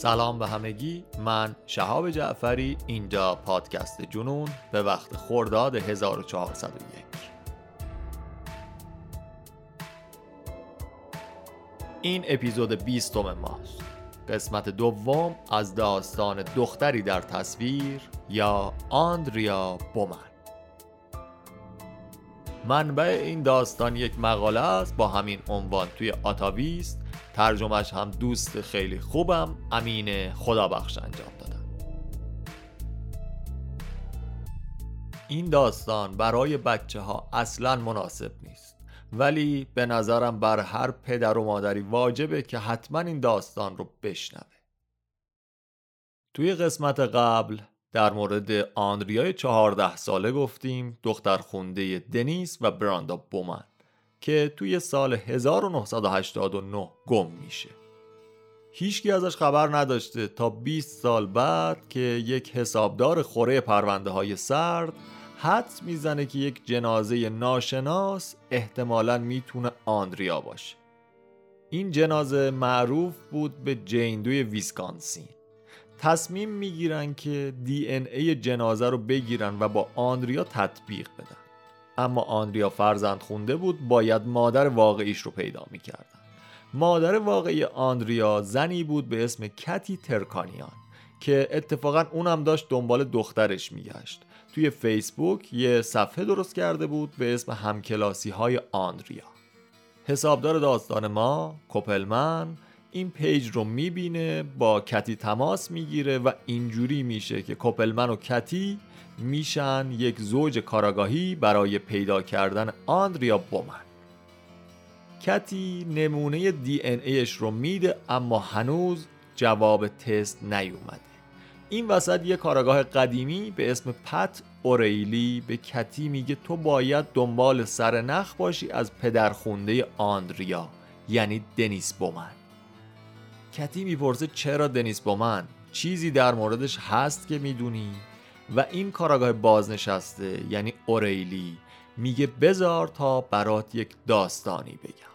سلام به همگی. من شهاب جعفری اینجا پادکست جنون به وقت خورداد 1401 این اپیزود 20 ماست. قسمت دوم از داستان دختری در تصویر یا آندریا بومن. منبع این داستان یک مقاله است با همین عنوان توی آتاویست. ترجمهش هم دوست خیلی خوبم. امین خدابخش انجام دادن. این داستان برای بچه ها اصلا مناسب نیست. ولی به نظرم بر هر پدر و مادری واجبه که حتما این داستان رو بشنوه. توی قسمت قبل در مورد آندریای چهارده ساله گفتیم دختر خونده دنیس و براندا بومن. که توی سال 1989 گم میشه. هیچکی ازش خبر نداشته تا 20 سال بعد که یک حسابدار خوره پرونده های سرد حدس می‌زنه که یک جنازه ناشناس احتمالا می‌تونه آندریا باشه. این جنازه معروف بود به جیندوی ویسکانسین. تصمیم می‌گیرن که دی ان ای جنازه رو بگیرن و با آندریا تطبیق بدن. اما آندریا فرزند خونده بود باید مادر واقعیش رو پیدا می‌کردن. مادر واقعی آندریا زنی بود به اسم کتی ترکانیان که اتفاقا اونم داشت دنبال دخترش میگشت. توی فیسبوک یه صفحه درست کرده بود به اسم همکلاسی های آندریا. حسابدار داستان ما کوپلمن این پیج رو می‌بینه با کتی تماس می‌گیره و اینجوری میشه که کوپلمن و کتی میشن یک زوج کاراگاهی برای پیدا کردن آندریا بومن. کتی نمونه دی ان ایش رو میده اما هنوز جواب تست نیومده. این وسط یه کاراگاه قدیمی به اسم پت اوریلی به کتی میگه تو باید دنبال سر نخ باشی از پدرخونده آندریا یعنی دنیس بومن. کتی می‌پرسه چرا دنیس بومن؟ چیزی در موردش هست که می‌دونی؟ و این کاراگاه بازنشسته یعنی اوریلی میگه بزار تا برات یک داستانی بگم.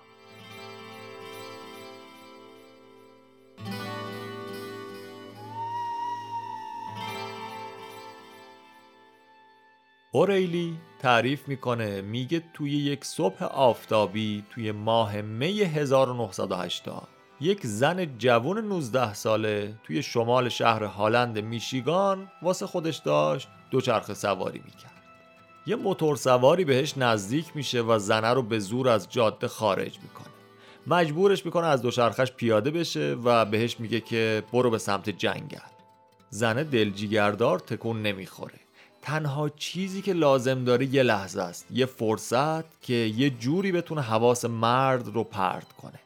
اوریلی تعریف می‌کنه میگه توی یک صبح آفتابی توی ماه می 1980 یک زن جوون 19 ساله توی شمال شهر هالند میشیگان واسه خودش داشت دوچرخه سواری می‌کرد. یه موتور سواری بهش نزدیک میشه و زنه رو به زور از جاده خارج می‌کنه. مجبورش می‌کنه از دوچرخش پیاده بشه و بهش میگه که برو به سمت جنگل. زنه دلجیگردار تکون نمی‌خوره. تنها چیزی که لازم داره یه لحظه است یه فرصت که یه جوری بتونه حواس مرد رو پرد کنه.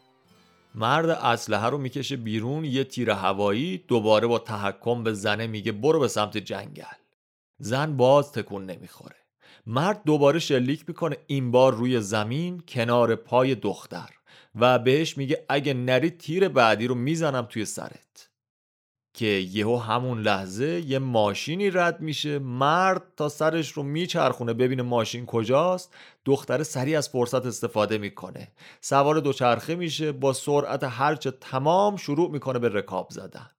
مرد اسلحه رو می‌کشه بیرون یه تیر هوایی دوباره با تحکم به زنه میگه برو به سمت جنگل. زن باز تکون نمی‌خوره. مرد دوباره شلیک می‌کنه این بار روی زمین کنار پای دختر و بهش میگه اگه نری تیر بعدی رو می‌زنم توی سرت. که یهو همون لحظه یه ماشینی رد میشه مرد تا سرش رو میچرخونه ببینه ماشین کجاست. دختره سریع از فرصت استفاده می‌کنه. سوار دوچرخه میشه با سرعت هرچه تمام شروع می‌کنه به رکاب زدن.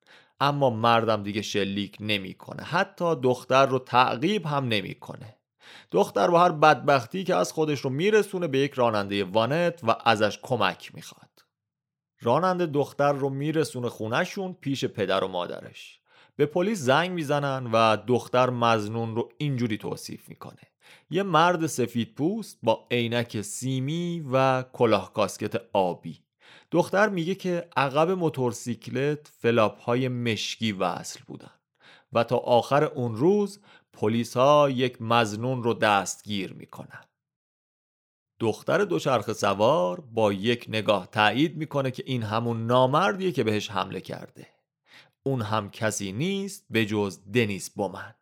اما مردم دیگه شلیک نمی‌کنه. حتی دختر رو تعقیب هم نمی‌کنه. دختر با هر بدبختی که از خودش رو میرسونه به یک راننده وانت و ازش کمک می‌خواد. راننده دختر رو میرسونه خونهشون پیش پدر و مادرش. به پلیس زنگ می‌زنن و دختر مزنون رو اینجوری توصیف می‌کنه. یه مرد سفید پوست با عینک سیمی و کلاه کاسکت آبی. دختر میگه که عقب موتورسیکلت flap های مشکی وصل بودن و تا آخر اون روز پلیس ها یک مظنون رو دستگیر می‌کنن. دختر دوچرخه سوار با یک نگاه تایید می‌کنه که این همون نامردیه که بهش حمله کرده. اون هم کسی نیست به جز دنیس بومن.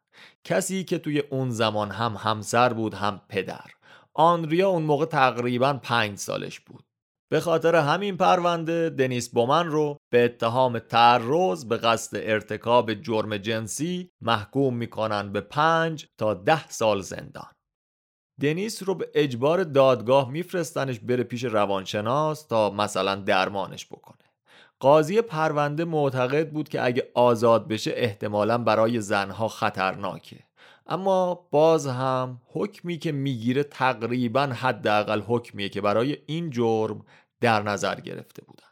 کسی که توی اون زمان هم همسر بود هم پدر. آنریا اون موقع تقریبا پنج سالش بود. به خاطر همین پرونده دنیس بومن رو به اتهام تعرض به قصد ارتکاب جرم جنسی محکوم می‌کنن به پنج تا ده سال زندان. دنیس رو به اجبار دادگاه میفرستنش بره پیش روانشناس تا مثلا درمانش بکنه. قاضی پرونده معتقد بود که اگه آزاد بشه احتمالا برای زنها خطرناکه. اما باز هم حکمی که می‌گیره تقریبا حداقل حکمیه که برای این جرم در نظر گرفته بودن.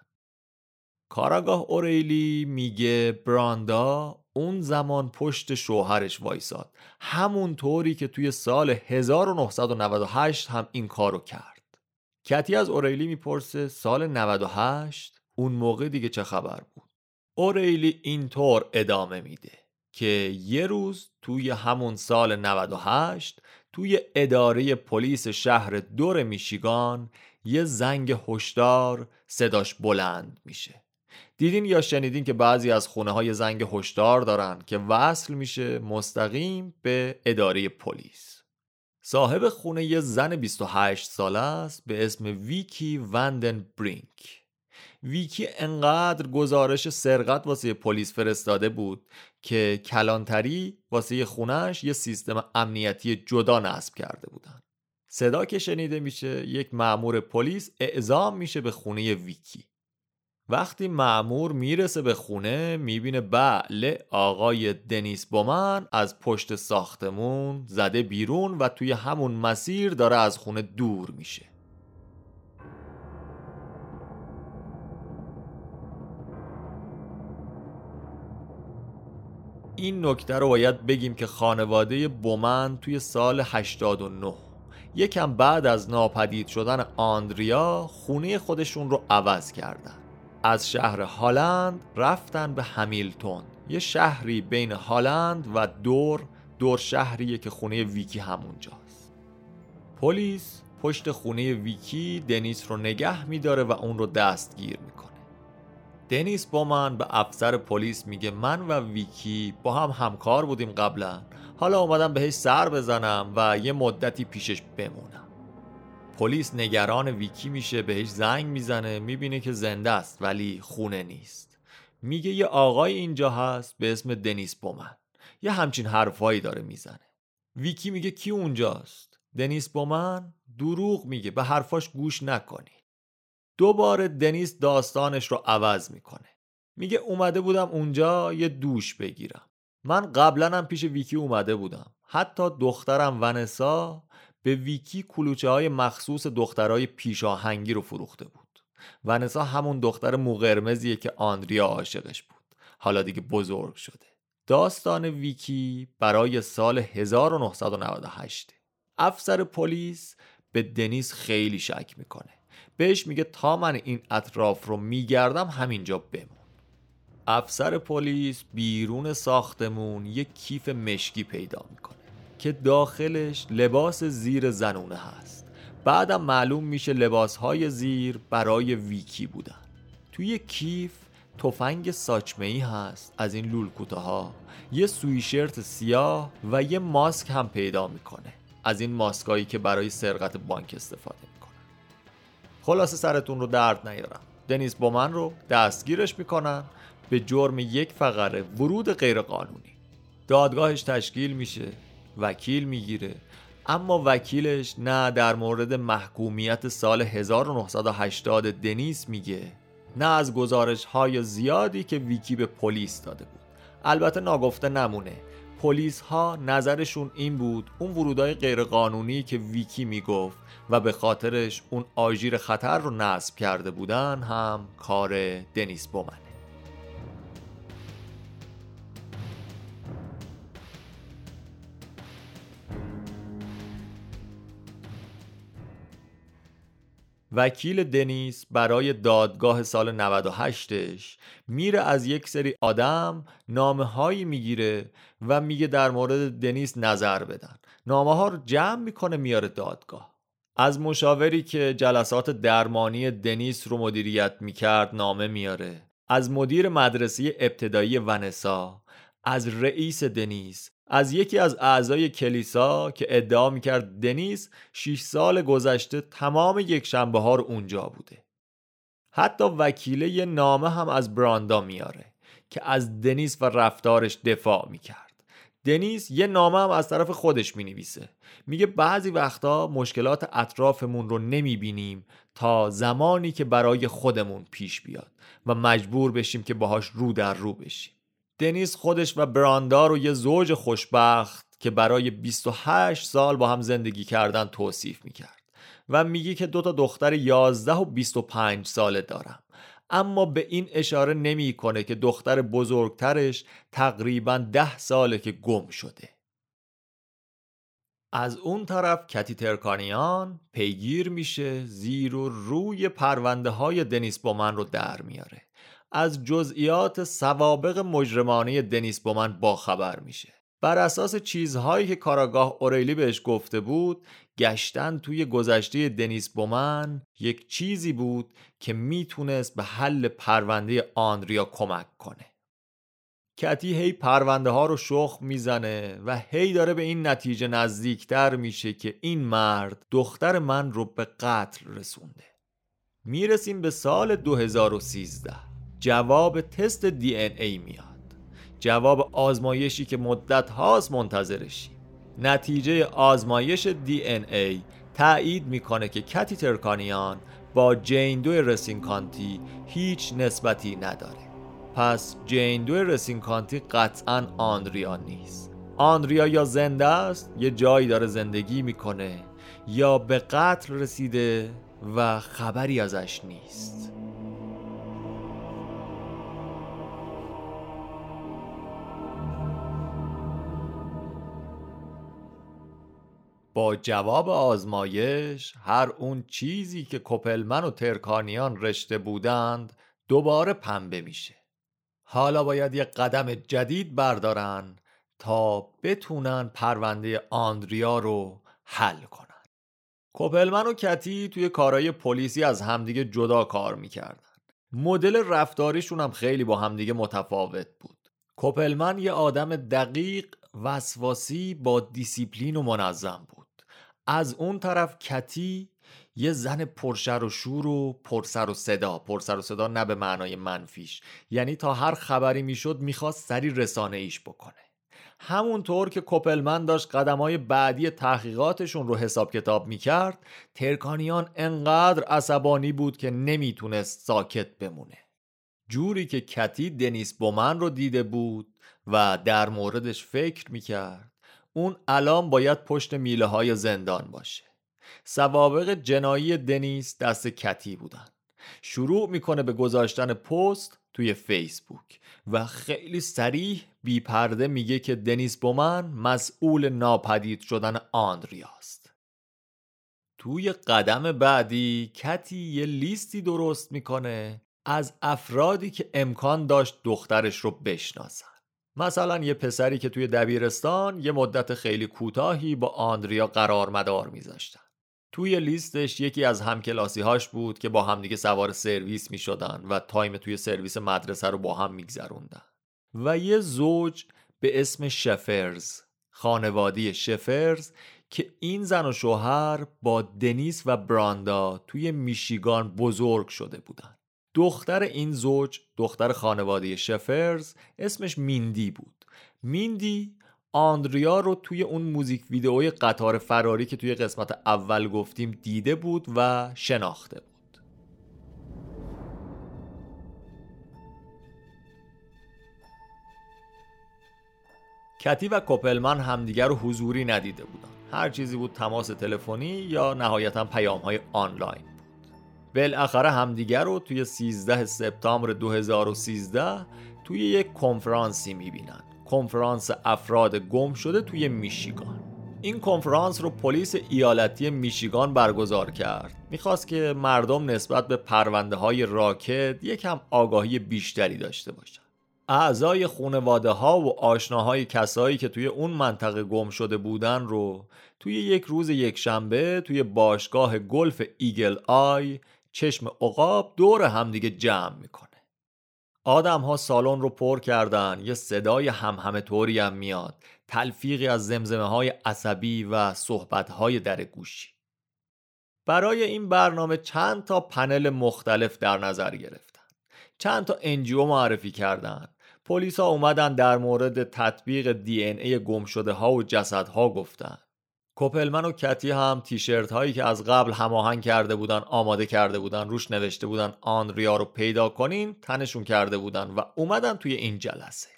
کاراگاه اوریلی میگه براندا اون زمان پشت شوهرش وایساد. همون طوری که توی سال 1998 هم این کارو کرد. کتی از اوریلی می‌پرسه سال 98 اون موقع دیگه چه خبر بود؟ اوریلی اینطور ادامه میده که یه روز توی همون سال 98 توی اداره پلیس شهر دور میشیگان یه زنگ هشدار صداش بلند میشه. دیدین یا شنیدین که بعضی از خونه های زنگ هشدار دارن که وصل میشه مستقیم به اداره پلیس. صاحب خونه یه زن 28 ساله است به اسم ویکی وندن برینک. ویکی انقدر گزارش سرقت واسه پلیس فرستاده بود که کلانتری واسه خونش یه سیستم امنیتی جدا نصب کرده بودن. صدا که شنیده میشه یک مأمور پلیس اعزام میشه به خونه ویکی. وقتی معمور می‌رسه به خونه می‌بینه بله آقای دنیس بومن از پشت ساختمون زده بیرون و توی همون مسیر داره از خونه دور میشه. این نکته رو باید بگیم که خانواده بومن توی سال 89 یکم بعد از ناپدید شدن آندریا خونه خودشون رو عوض کردن. از شهر هالند رفتن به همیلتون. یه شهری بین هالند و دور دور شهریه که خونه ویکی همونجاست. پلیس پشت خونه ویکی دنیس رو نگه میداره و اون رو دستگیر می‌کنه. دنیس با من به افسر پلیس میگه من و ویکی با هم همکار بودیم قبلا. حالا اومدم بهش سر بزنم و یه مدتی پیشش بمونم. پلیس نگران ویکی میشه بهش زنگ می‌زنه می‌بینه که زنده است ولی خونه نیست. میگه یه آقای اینجا هست به اسم دنیس بومن. یه همچین حرفایی داره می‌زنه. ویکی میگه کی اونجاست؟ دنیس بومن دروغ میگه به حرفاش گوش نکنی. دوباره دنیس داستانش رو عوض می‌کنه. میگه اومده بودم اونجا یه دوش بگیرم. من قبلا هم پیش ویکی اومده بودم. حتی دخترم ونسا به ویکی کلوچه های مخصوص دخترای پیشاهنگی رو فروخته بود. ونسا همون دختر موقرمزیه که آندریا عاشقش بود. حالا دیگه بزرگ شده. داستان ویکی برای سال 1998 افسر پلیس به دنیس خیلی شک می‌کنه. بهش میگه تا من این اطراف رو میگردم همینجا بمون. افسر پلیس بیرون ساختمون یک کیف مشکی پیدا می‌کنه. که داخلش لباس زیر زنونه هست. بعدم معلوم میشه لباسهای زیر برای ویکی بودن. توی کیف تفنگ ساچمه ای هست از این لولکوته ها یه سویشرت سیاه و یه ماسک هم پیدا می‌کنه. از این ماسکایی که برای سرقت بانک استفاده می‌کنه خلاصه سرتون رو درد نیارم. دنیس بومن رو دستگیرش می‌کنن به جرم یک فقره ورود غیرقانونی. دادگاهش تشکیل میشه وکیل می‌گیره. اما وکیلش نه در مورد محکومیت سال 1980 دنیس میگه نه از گزارش های زیادی که ویکی به پلیس داده بود. البته ناگفته نمونه. پلیس ها نظرشون این بود اون ورودای غیرقانونی که ویکی می‌گفت و به خاطرش اون آژیر خطر رو نصب کرده بودن هم کار دنیس بومن. وکیل دنیس برای دادگاه سال 98ش میره از یک سری آدم نامه هایی می‌گیره و میگه در مورد دنیس نظر بدن. نامه ها رو جمع می‌کنه میاره دادگاه. از مشاوری که جلسات درمانی دنیس رو مدیریت می‌کرد نامه میاره. از مدیر مدرسه ابتدایی ونسا. از رئیس دنیس. از یکی از اعضای کلیسا که ادعا می‌کرد دنیس 6 سال گذشته تمام یک شنبه ها رو اونجا بوده. حتی وکیله یه نامه هم از براندا میاره که از دنیس و رفتارش دفاع می‌کرد. دنیس یه نامه هم از طرف خودش می نویسه میگه بعضی وقتا مشکلات اطرافمون رو نمی بینیم تا زمانی که برای خودمون پیش بیاد و مجبور بشیم که باهاش رو در رو بشیم. دنیس خودش و براندا رو یه زوج خوشبخت که برای 28 سال با هم زندگی کردن توصیف می‌کرد و میگه که دو تا دختر 11 و 25 ساله دارم. اما به این اشاره نمی‌کنه که دختر بزرگترش تقریبا ده ساله که گم شده. از اون طرف کتی ترکانیان پیگیر میشه زیر و روی پرونده های دنیس بومن رو در میاره. از جزئیات سوابق مجرمانه دنیس بومن باخبر میشه. بر اساس چیزهایی که کاراگاه اوریلی بهش گفته بود گشتن توی گذشته دنیس بومن یک چیزی بود که می‌تونست به حل پرونده آندریا کمک کنه. کتی هی پرونده ها رو شخ می‌زنه و هی داره به این نتیجه نزدیکتر میشه که این مرد دختر من رو به قتل رسونده. می‌رسیم به سال 2013 جواب تست دی این ای میاد. جواب آزمایشی که مدت هاست منتظرشی نتیجه آزمایش دی این ای تایید می‌کنه که کتی ترکانیان با جین دو رسینکانتی هیچ نسبتی نداره. پس جین دو رسینکانتی قطعا آندریا نیست. آندریا یا زنده است یه جایی داره زندگی می‌کنه یا به قتل رسیده و خبری ازش نیست. با جواب آزمایش هر اون چیزی که کپلمن و ترکانیان رشته بودند دوباره پنبه میشه. حالا باید یک قدم جدید بردارن تا بتونن پرونده آندریا رو حل کنن. کپلمن و کتی توی کارهای پلیسی از همدیگه جدا کار می‌کردن. مدل رفتاریشون هم خیلی با همدیگه متفاوت بود. کپلمن یه آدم دقیق وسواسی با دیسیپلین و منظم بود. از اون طرف کتی یه زن پرشر و شور و پرسر و صدا. پرسر و صدا نه به معنای منفیش. یعنی تا هر خبری می‌شد می‌خواست سریع رسانه ایش بکنه. همونطور که کپلمن داشت قدمای بعدی تحقیقاتشون رو حساب کتاب می‌کرد ترکانیان انقدر عصبانی بود که نمی‌تونست ساکت بمونه. جوری که کتی دنیس بومن رو دیده بود و در موردش فکر می‌کرد. اون الان باید پشت میله های زندان باشه. سوابق جنایی دنیس دست کتی بودن. شروع می‌کنه به گذاشتن پست توی فیسبوک و خیلی سریح بیپرده میگه که دنیس بومن مسئول ناپدید شدن آندریاست. توی قدم بعدی کتی یه لیستی درست می‌کنه از افرادی که امکان داشت دخترش رو بشناسن. مثلا یه پسری که توی دبیرستان یه مدت خیلی کوتاهی با آندریا قرار مدار میذاشتن. توی لیستش یکی از همکلاسی هاش بود که با همدیگه سوار سرویس می شدن و time توی سرویس مدرسه رو با هم میگذروندن. و یه زوج به اسم شفرز خانواده‌ی شفرز که این زن و شوهر با دنیس و براندا توی میشیگان بزرگ شده بودن. دختر این زوج دختر خانواده شفرز اسمش میندی بود. میندی آندریا رو توی اون موزیک ویدئوی قطار فراری که توی قسمت اول گفتیم دیده بود و شناخته بود. کتی و کوپلمن همدیگر رو حضوری ندیده بودن. هر چیزی بود تماس تلفنی یا نهایتا پیام های آنلاین. بالاخره همدیگر رو توی 13 سپتامبر 2013 توی یک کنفرانسی می‌بینن. کنفرانس افراد گم شده توی میشیگان. این کنفرانس رو پلیس ایالتی میشیگان برگزار کرد. می‌خواست که مردم نسبت به پرونده های راکت یکم آگاهی بیشتری داشته باشن. اعضای خونواده ها و آشناهای کسایی که توی اون منطقه گم شده بودن رو توی یک روز یک شنبه توی باشگاه گلف Eagle Eye چشم عقاب دور همدیگه جمع می‌کنه. آدم ها سالن رو پر کردن یه صدای همهمه طوری هم میاد تلفیقی از زمزمه های عصبی و صحبت های در گوشی. برای این برنامه چند تا پنل مختلف در نظر گرفتن. چند تا NGO معرفی کردن. پلیس ها اومدن در مورد تطبیق DNA گم شده ها و جسد ها گفتن. کوپلمن و کتی هم تیشرت هایی که از قبل هماهنگ کرده بودن آماده کرده بودن روش نوشته بودن آنریا رو پیدا کنین تنشون کرده بودن و اومدن توی این جلسه.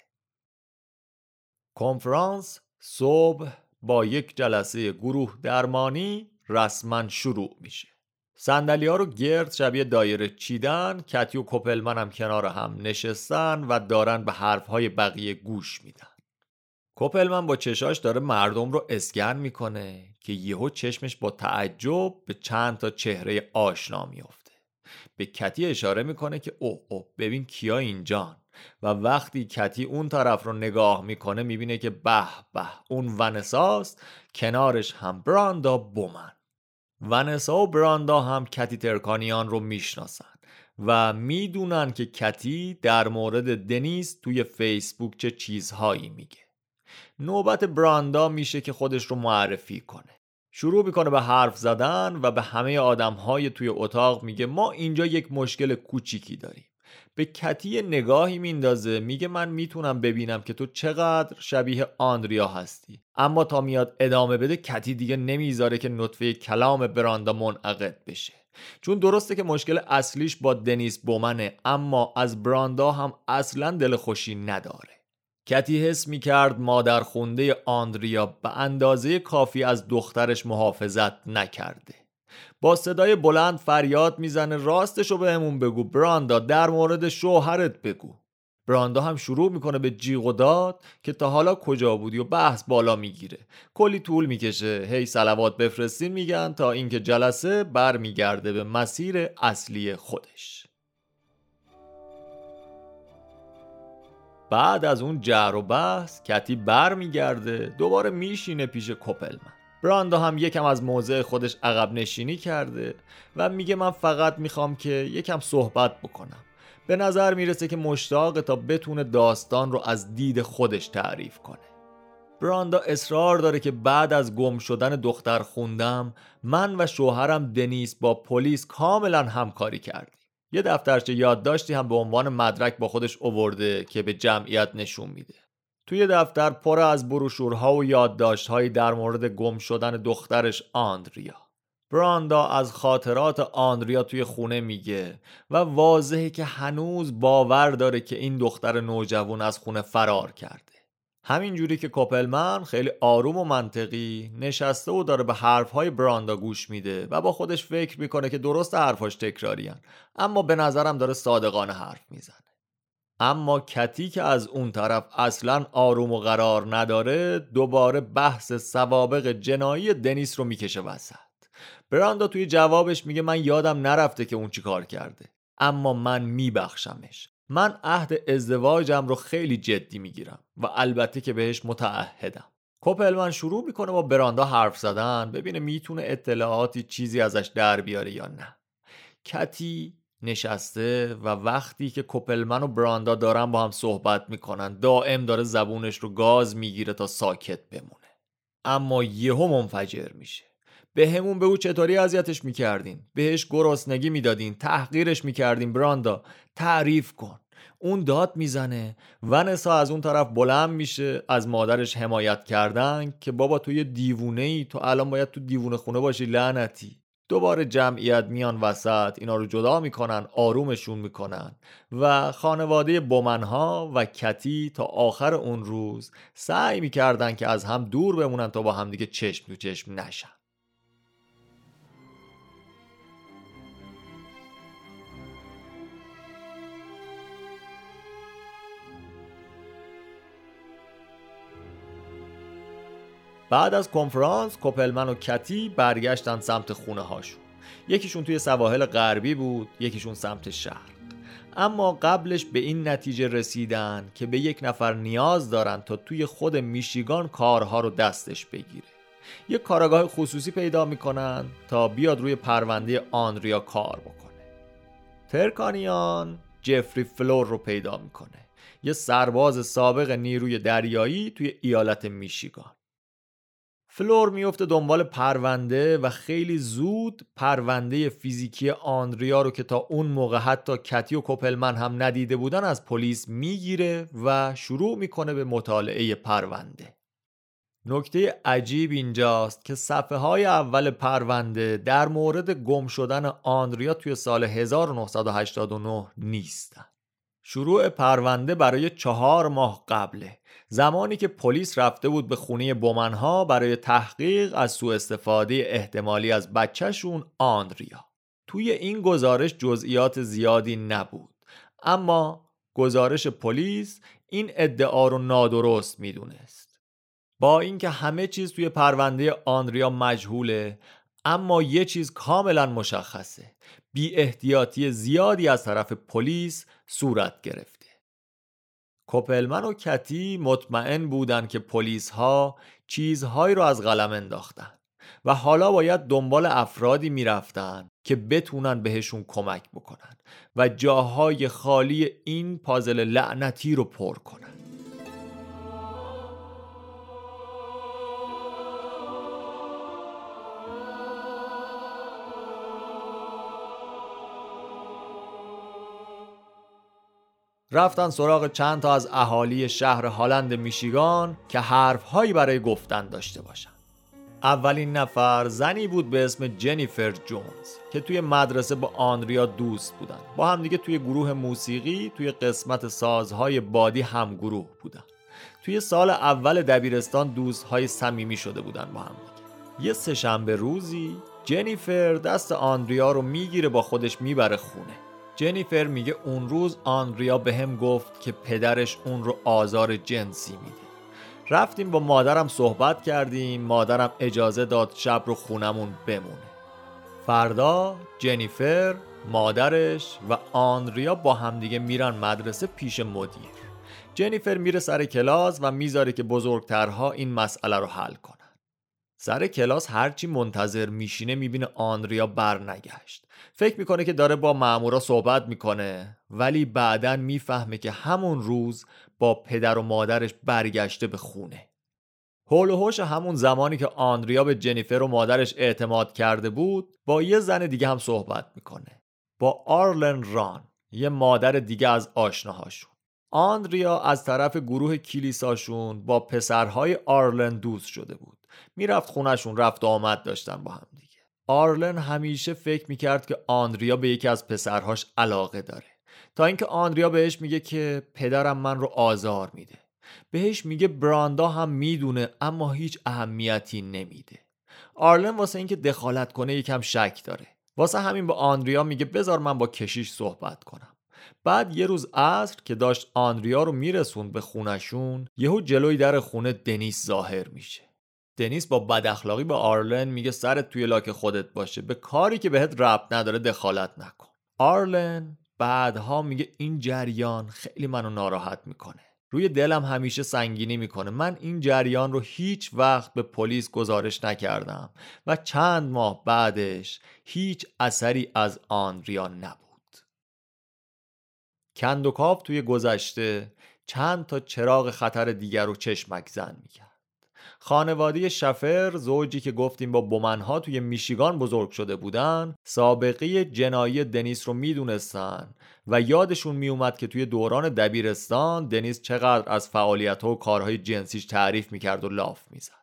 کنفرانس صبح با یک جلسه گروه درمانی رسما شروع میشه. سندلی ها رو گرد شبیه دایره چیدن کتی و کوپلمن هم کنار هم نشستن و دارن به حرف های بقیه گوش میدن. کوپلمن با چشاش داره مردم رو اسکن می‌کنه که یهو چشمش با تعجب به چند تا چهره آشنا میافته. به کتی اشاره می‌کنه که اوه اوه ببین کیا اینجان. و وقتی کتی اون طرف رو نگاه می‌کنه می‌بینه که به به اون ونساست کنارش هم براندا بومن. ونسا و براندا هم کتی ترکانیان رو می‌شناسن و می‌دونن که کتی در مورد دنیس توی فیسبوک چه چیزهایی میگه. نوبت براندا میشه که خودش رو معرفی کنه. شروع می‌کنه به حرف زدن و به همه آدم های توی اتاق میگه ما اینجا یک مشکل کوچیکی داریم. به کتی نگاهی میندازه میگه من می‌تونم ببینم که تو چقدر شبیه آندریا هستی. اما تا میاد ادامه بده کتی دیگه نمی‌ذاره که نطفه کلام براندا منعقد بشه. چون درسته که مشکل اصلیش با دنیس بومنه اما از براندا هم اصلا دل خوشی نداره. کتی حس می کرد مادر خونده آندریا به اندازه کافی از دخترش محافظت نکرده. با صدای بلند فریاد می‌زنه راستشو بهمون بگو براندا در مورد شوهرت بگو. براندا هم شروع می‌کنه به جیغ و داد که تا حالا کجا بودی و بحث بالا می‌گیره. کلی طول می‌کشه. هی سلوات بفرستین میگن تا اینکه جلسه برمیگرده به مسیر اصلی خودش. بعد از اون جر و بحث کتی برمیگرده دوباره میشینه پیش کپلمن براندا هم یکم از موضع خودش عقب نشینی کرده و میگه من فقط می‌خوام که یکم صحبت بکنم. به نظر می‌رسه که مشتاق تا بتونه داستان رو از دید خودش تعریف کنه. براندا اصرار داره که بعد از گم شدن دختر خوندم من و شوهرم دنیس با پلیس کاملا همکاری کردیم. یه دفترچه یادداشتی هم به عنوان مدرک با خودش اوورده که به جمعیت نشون میده. توی دفتر پر از بروشورها و یادداشتهایی در مورد گم شدن دخترش آندریا. براندا از خاطرات آندریا توی خونه میگه و واضحه که هنوز باور داره که این دختر نوجوان از خونه فرار کرده. همین جوری که کوپلمن خیلی آروم و منطقی نشسته و داره به حرفهای براندا گوش میده و با خودش فکر می‌کنه که درست حرفاش تکراریان اما به نظرم داره صادقانه حرف می‌زنه. اما کتی که از اون طرف اصلا آروم و قرار نداره دوباره بحث سوابق جنایی دنیس رو می‌کشه وسط. براندا توی جوابش میگه من یادم نرفته که اون چی کار کرده اما من میبخشمش. من عهد ازدواجم رو خیلی جدی می‌گیرم و البته که بهش متعهدم. کوپلمن شروع می‌کنه با براندا حرف زدن ببینه می‌تونه اطلاعاتی چیزی ازش در بیاره یا نه. کتی نشسته و وقتی که کوپلمن و براندا دارن با هم صحبت می‌کنن دائم داره زبونش رو گاز می‌گیره تا ساکت بمونه. اما یهو منفجر میشه. به همون به او چطوری اذیتش می‌کردین؟ بهش گرسنگی می‌دادین تحقیرش می‌کردین براندا تعریف کن. اون داد می‌زنه ونسا از اون طرف بلند میشه از مادرش حمایت کردن که بابا تو یه دیوونه ای تو الان باید تو دیوونه خونه باشی لعنتی. دوباره جمعیت میان وسط اینا رو جدا می‌کنن آرومشون می‌کنن و خانواده بومنها و کتی تا آخر اون روز سعی می‌کردن که از هم دور بمونن تا با همدیگه چشم تو چشم نشن. بعد از کنفرانس کوپلمن و کتی برگشتن سمت خونه هاشون. یکیشون توی سواحل غربی بود یکیشون سمت شهر اما قبلش به این نتیجه رسیدن که به یک نفر نیاز دارن تا توی خود میشیگان کارها رو دستش بگیره. یک کاراگاه خصوصی پیدا می‌کنن تا بیاد روی پرونده آنریا کار بکنه. ترکانیان جفری فلور رو پیدا می‌کنه. یه سرباز سابق نیروی دریایی توی ایالت میشیگان. فلور میفته دنبال پرونده و خیلی زود پرونده فیزیکی آندریا رو که تا اون موقع حتی کتی و کوپلمن هم ندیده بودن از پلیس می‌گیره و شروع می‌کنه به مطالعه پرونده. نکته عجیب اینجاست که صفحه های اول پرونده در مورد گم شدن آندریا توی سال 1989 نیستن. شروع پرونده برای چهار ماه قبله. زمانی که پلیس رفته بود به خونه بومنها برای تحقیق از سوء استفاده احتمالی از بچهشون آندریا. توی این گزارش جزئیات زیادی نبود. اما گزارش پلیس این ادعا رو نادرست می‌دونست. با اینکه همه چیز توی پرونده آندریا مجهوله اما یه چیز کاملا مشخصه. بی احتیاطی زیادی از طرف پلیس صورت گرفته کوپلمن و کتی مطمئن بودند که پلیس ها چیزهایی را از قلم انداختن و حالا باید دنبال افرادی می‌رفتن که بتونن بهشون کمک بکنن و جاهای خالی این پازل لعنتی رو پر کنن. رفتن سراغ چند تا از اهالی شهر هالند میشیگان که حرفهایی برای گفتن داشته باشن اولین نفر زنی بود به اسم جنیفر جونز که توی مدرسه با آنریا دوست بودن. با همدیگه توی گروه موسیقی توی قسمت سازهای بادی هم گروه بودن. توی سال اول دبیرستان دوستهای صمیمی شده بودن با هم یه سهشنبه روزی جنیفر دست آندریا رو می‌گیره با خودش می‌بره خونه. جنیفر میگه اون روز آنریا به هم گفت که پدرش اون رو آزار جنسی میده. رفتیم با مادرم صحبت کردیم مادرم اجازه داد شب رو خونمون بمونه. فردا جنیفر مادرش و آنریا با همدیگه میرن مدرسه پیش مدیر. جنیفر میره سر کلاس و می‌ذاره که بزرگترها این مسئله رو حل کنن. سر کلاس هرچی منتظر میشینه می‌بینه آنریا برنگشت. فکر می‌کنه که داره با مامورا صحبت می‌کنه ولی بعدا می‌فهمه که همون روز با پدر و مادرش برگشته به خونه. هول و هوش همون زمانی که آندریا به جنیفر و مادرش اعتماد کرده بود با یه زن دیگه هم صحبت می‌کنه با آرلن ران یه مادر دیگه از آشناهاشون. آندریا از طرف گروه کلیساشون با پسرهای آرلن دوست شده بود. می‌رفت خونشون رفت و آمد داشتن با هم دیگه. آرلن همیشه فکر می‌کرد که آندریا به یکی از پسرهاش علاقه داره. تا اینکه آندریا بهش میگه که پدرم من رو آزار میده. بهش میگه براندا هم می‌دونه اما هیچ اهمیتی نمیده. آرلن واسه اینکه دخالت کنه یکم شک داره. واسه همین با آندریا میگه بذار من با کشیش صحبت کنم. بعد یه روز عصر که داشت آندریا رو میرسوند به خونشون یهو جلوی در خونه دنیس ظاهر میشه. دنیس با بد اخلاقی به آرلن میگه سرت توی لاک خودت باشه. به کاری که بهت ربط نداره دخالت نکن. آرلن بعدها میگه این جریان خیلی منو ناراحت می‌کنه. روی دلم همیشه سنگینی می‌کنه. من این جریان رو هیچ وقت به پلیس گزارش نکردم و چند ماه بعدش هیچ اثری از آن ریان نبود. کندوکاف توی گذشته چند تا چراغ خطر دیگر رو چشمک زن می‌کرد. خانواده شفر زوجی که گفتیم با بومنها توی میشیگان بزرگ شده بودن سابقه جنایی دنیس رو می‌دونستن و یادشون میومد که توی دوران دبیرستان دنیس چقدر از فعالیت و کارهای جنسیش تعریف می‌کرد و لاف می‌زد.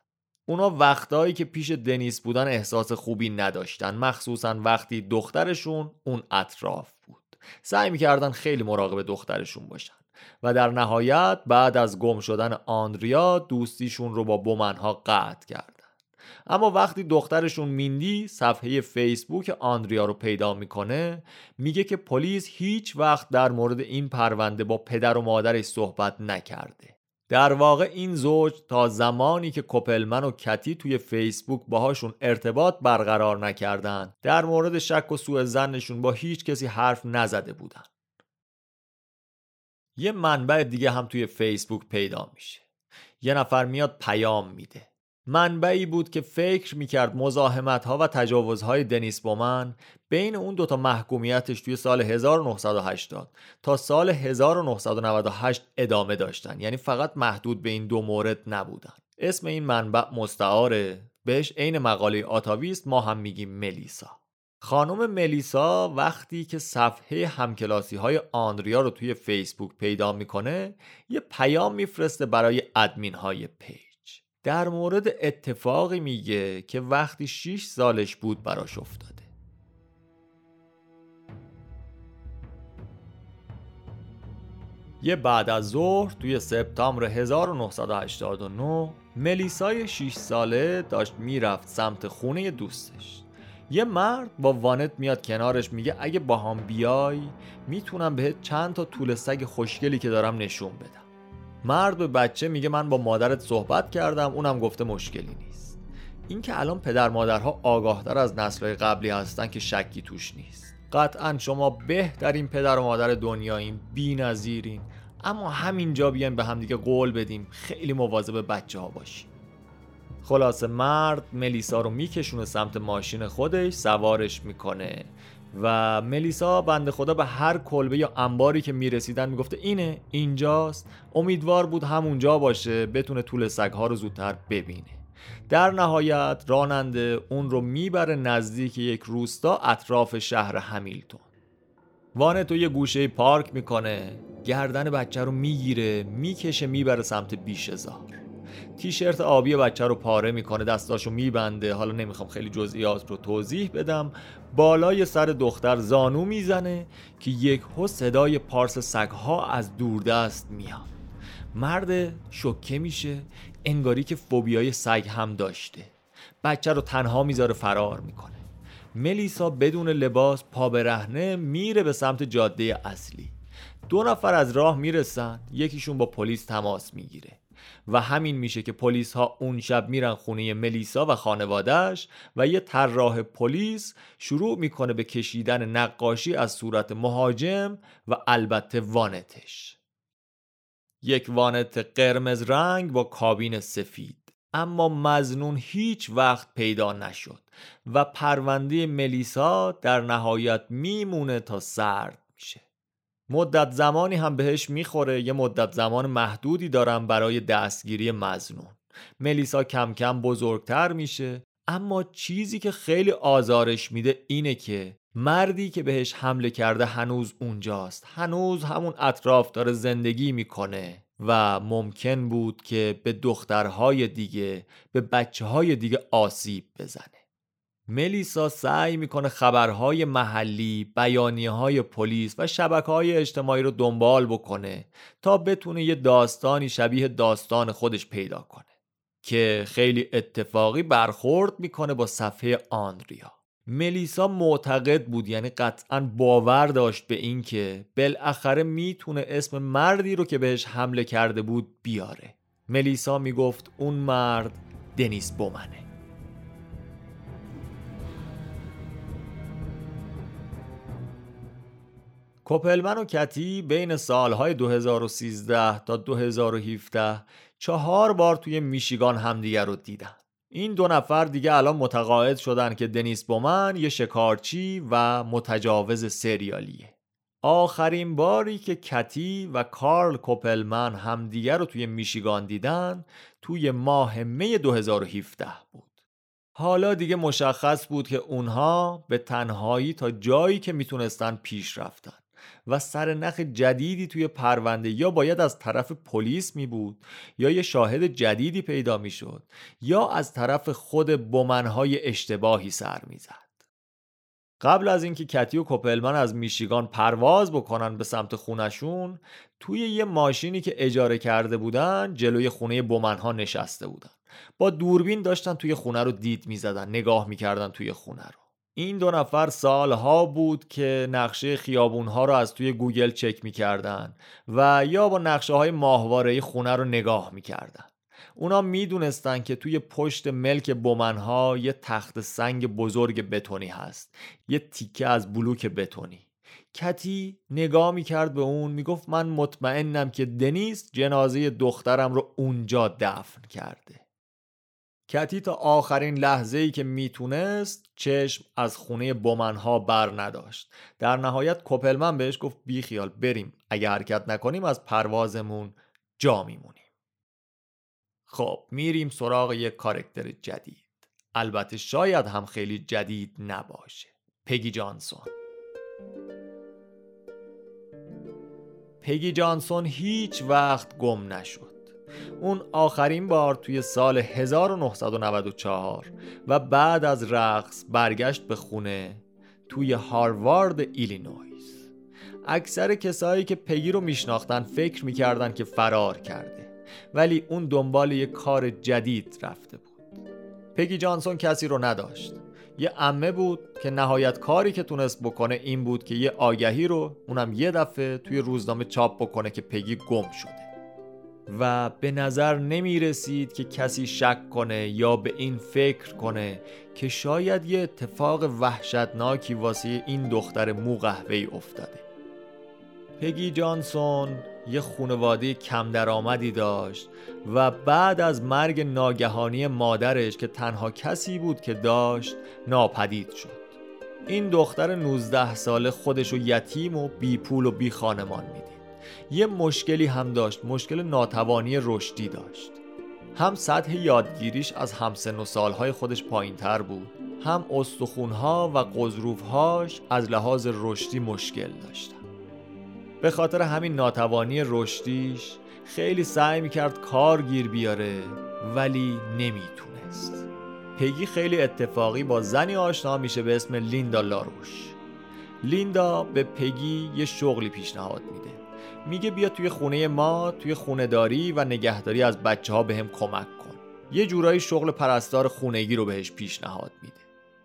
اونا وقتهایی که پیش دنیس بودن احساس خوبی نداشتن مخصوصا وقتی دخترشون اون اطراف بود. سعی می‌کردن خیلی مراقب دخترشون باشن. و در نهایت بعد از گم شدن آندریا دوستیشون رو با بومنها قطع کردن. اما وقتی دخترشون میندی صفحه فیسبوک آندریا رو پیدا می‌کنه میگه که پلیس هیچ وقت در مورد این پرونده با پدر و مادرش صحبت نکرده. در واقع این زوج تا زمانی که کوپلمن و کتی توی فیسبوک باهاشون ارتباط برقرار نکردن در مورد شک و سوء زنشون با هیچ کسی حرف نزده بودن. یه منبع دیگه هم توی فیسبوک پیدا میشه. یه نفر میاد پیام میده. منبعی بود که فکر می‌کرد مزاحمت ها و تجاوزهای دنیس بومن بین اون دوتا محکومیتش توی سال 1980 تا سال 1998 ادامه داشتن. یعنی فقط محدود به این دو مورد نبودن. اسم این منبع مستعاره. بهش عین مقاله آتاویست ما هم میگیم ملیسا. خانم ملیسا وقتی که صفحه همکلاسی های آندریا رو توی فیسبوک پیدا می‌کنه یه پیام میفرسته برای ادمین های پیج. در مورد اتفاقی میگه که وقتی 6 سالش بود براش افتاده. یه بعد از ظهر توی سپتامبر 1989 ملیسای 6 ساله داشت می‌رفت سمت خونه دوستش. یه مرد با وانت میاد کنارش میگه اگه با هم بیای می‌تونم بهت چند تا طول سگ خوشگلی که دارم نشون بدم. مرد به بچه میگه من با مادرت صحبت کردم اونم گفته مشکلی نیست. این که الان پدر مادرها آگاهتر از نسلهای قبلی هستن که شکی توش نیست. قطعا شما بهترین پدر و مادر دنیایین بی نظیرین اما همینجا بیایم به همدیگه قول بدیم خیلی مواظب بچه ها باشیم خلاصه مرد ملیسا رو میکشونه سمت ماشین خودش سوارش می‌کنه. و ملیسا بنده خدا به هر کلبه یا انباری که می‌رسیدن می‌گفته اینه اینجاست. امیدوار بود همونجا باشه بتونه طول سگها رو زودتر ببینه. در نهایت راننده اون رو می‌بره نزدیک یک روستا اطراف شهر همیلتون. وانتو یه گوشه پارک می‌کنه. گردن بچه رو می‌گیره می‌کشه می‌بره سمت بیشزار تیشرت آبی بچه رو پاره می‌کنه دستاشو میبنده. حالا نمی‌خوام خیلی جزئیات رو توضیح بدم. بالای سر دختر زانو می‌زنه که یک هو صدای پارس سگها از دوردست میاد. مرد شکه میشه انگاری که فوبیای سگ هم داشته. بچه رو تنها می‌ذاره فرار می‌کنه. ملیسا بدون لباس پا برهنه میره به سمت جاده اصلی. دو نفر از راه می‌رسن یکیشون با پلیس تماس می‌گیره. و همین میشه که پلیس ها اون شب میرن خونه ملیسا و خانوادهش و یه طراح پلیس شروع می‌کنه به کشیدن نقاشی از صورت مهاجم و البته وانتش. یک وانت قرمز رنگ با کابین سفید. اما مزنون هیچ وقت پیدا نشد و پرونده ملیسا در نهایت میمونه تا سرد. مدت زمانی هم بهش می‌خوره یه مدت زمان محدودی دارم برای دستگیری مزنون. ملیسا کم کم بزرگتر میشه اما چیزی که خیلی آزارش میده اینه که مردی که بهش حمله کرده هنوز اونجاست. هنوز همون اطراف داره زندگی می‌کنه و ممکن بود که به دخترهای دیگه به بچه های دیگه آسیب بزنه. ملیسا سعی می‌کنه خبرهای محلی، بیانیه های پلیس و شبکه های اجتماعی رو دنبال بکنه تا بتونه یه داستانی شبیه داستان خودش پیدا کنه که خیلی اتفاقی برخورد می‌کنه با صفحه آنریا ملیسا معتقد بود یعنی قطعا باور داشت به اینکه بالاخره می‌تونه اسم مردی رو که بهش حمله کرده بود بیاره. ملیسا می‌گفت اون مرد دنیس بومنه. کوپلمن و کتی بین سالهای 2013 تا 2017 چهار بار توی میشیگان همدیگر رو دیدن. این دو نفر دیگه الان متقاعد شدن که دنیس بومن یه شکارچی و متجاوز سریالیه. آخرین باری که کتی و کارل کوپلمن همدیگر رو توی میشیگان دیدن توی ماه می 2017 بود. حالا دیگه مشخص بود که اونها به تنهایی تا جایی که می‌تونستن پیش رفتن. و سرنخ جدیدی توی پرونده یا باید از طرف پلیس می بود یا یه شاهد جدیدی پیدا می شد یا از طرف خود بومنهای اشتباهی سر می زد. قبل از اینکه کتی و کوپلمن از میشیگان پرواز بکنن به سمت خونشون توی یه ماشینی که اجاره کرده بودن جلوی خونه بومنها نشسته بودن با دوربین داشتن توی خونه رو دید می‌زدن نگاه می‌کردن توی خونه رو این دو نفر سالها بود که نقشه خیابونها رو از توی گوگل چک می‌کردن و یا با نقشه های ماهواره خونه رو نگاه می‌کردن. اونا می‌دونستن که توی پشت ملک بومنها یه تخت سنگ بزرگ بتونی هست یه تیکه از بلوک بتونی. کتی نگاه می‌کرد به اون می‌گفت من مطمئنم که دنیس جنازه دخترم رو اونجا دفن کرده. کتی تا آخرین لحظه ای که می‌تونست چشم از خونه بومنها بر نداشت. در نهایت کپلمن بهش گفت بیخیال بریم. اگه حرکت نکنیم از پروازمون جا میمونیم. خب میریم سراغ یک کارکتر جدید. البته شاید هم خیلی جدید نباشه. پگی جانسون. پگی جانسون هیچ وقت گم نشد. اون آخرین بار توی سال 1994 و بعد از رقص برگشت به خونه توی هاروارد ایلینویس اکثر کسایی که پگی رو میشناختن فکر می‌کردن که فرار کرده ولی اون دنبال یه کار جدید رفته بود. پگی جانسون کسی رو نداشت. یه امه بود که نهایت کاری که تونست بکنه این بود که یه آگهی رو اونم یه دفعه توی روزنامه چاپ بکنه که پگی گم شده. و به نظر نمی رسید که کسی شک کنه یا به این فکر کنه که شاید یه اتفاق وحشتناکی واسه این دختر مو قهوه‌ای افتاده. پگی جانسون یه خونواده کم درآمدی داشت و بعد از مرگ ناگهانی مادرش که تنها کسی بود که داشت ناپدید شد. این دختر 19 ساله خودش و یتیم و بی پول و بی خانمان می‌دید. یه مشکلی هم داشت مشکل ناتوانی رشدی داشت. هم سطح یادگیریش از همسن و سالهای خودش پایین تر بود هم استخونها و قضروفهاش از لحاظ رشدی مشکل داشتن. به خاطر همین ناتوانی رشدیش خیلی سعی می‌کرد کار گیر بیاره ولی نمی‌تونست. پگی خیلی اتفاقی با زنی آشنا میشه به اسم لیندا لاروش. لیندا به پگی یه شغلی پیشنهاد میده. میگه بیا توی خونه ما توی خونه داری و نگهداری از بچه ها به هم کمک کن. یه جورایی شغل پرستار خونگی رو بهش پیشنهاد میده.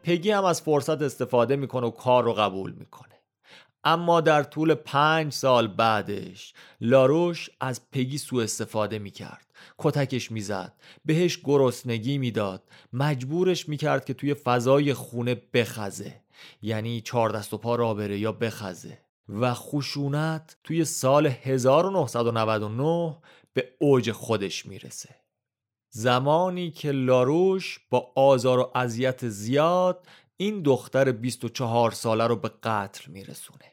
پگی هم از فرصت استفاده می‌کنه و کار رو قبول می‌کنه. اما در طول پنج سال بعدش لاروش از پگی سوء استفاده می‌کرد. کتکش می‌زد بهش گرسنگی می‌داد. مجبورش می‌کرد که توی فضای خونه بخزه. یعنی چهار دست و پا را بره یا بخزه. و خشونت توی سال 1999 به اوج خودش می‌رسه. زمانی که لاروش با آزار و اذیت زیاد این دختر 24 ساله رو به قتل میرسونه.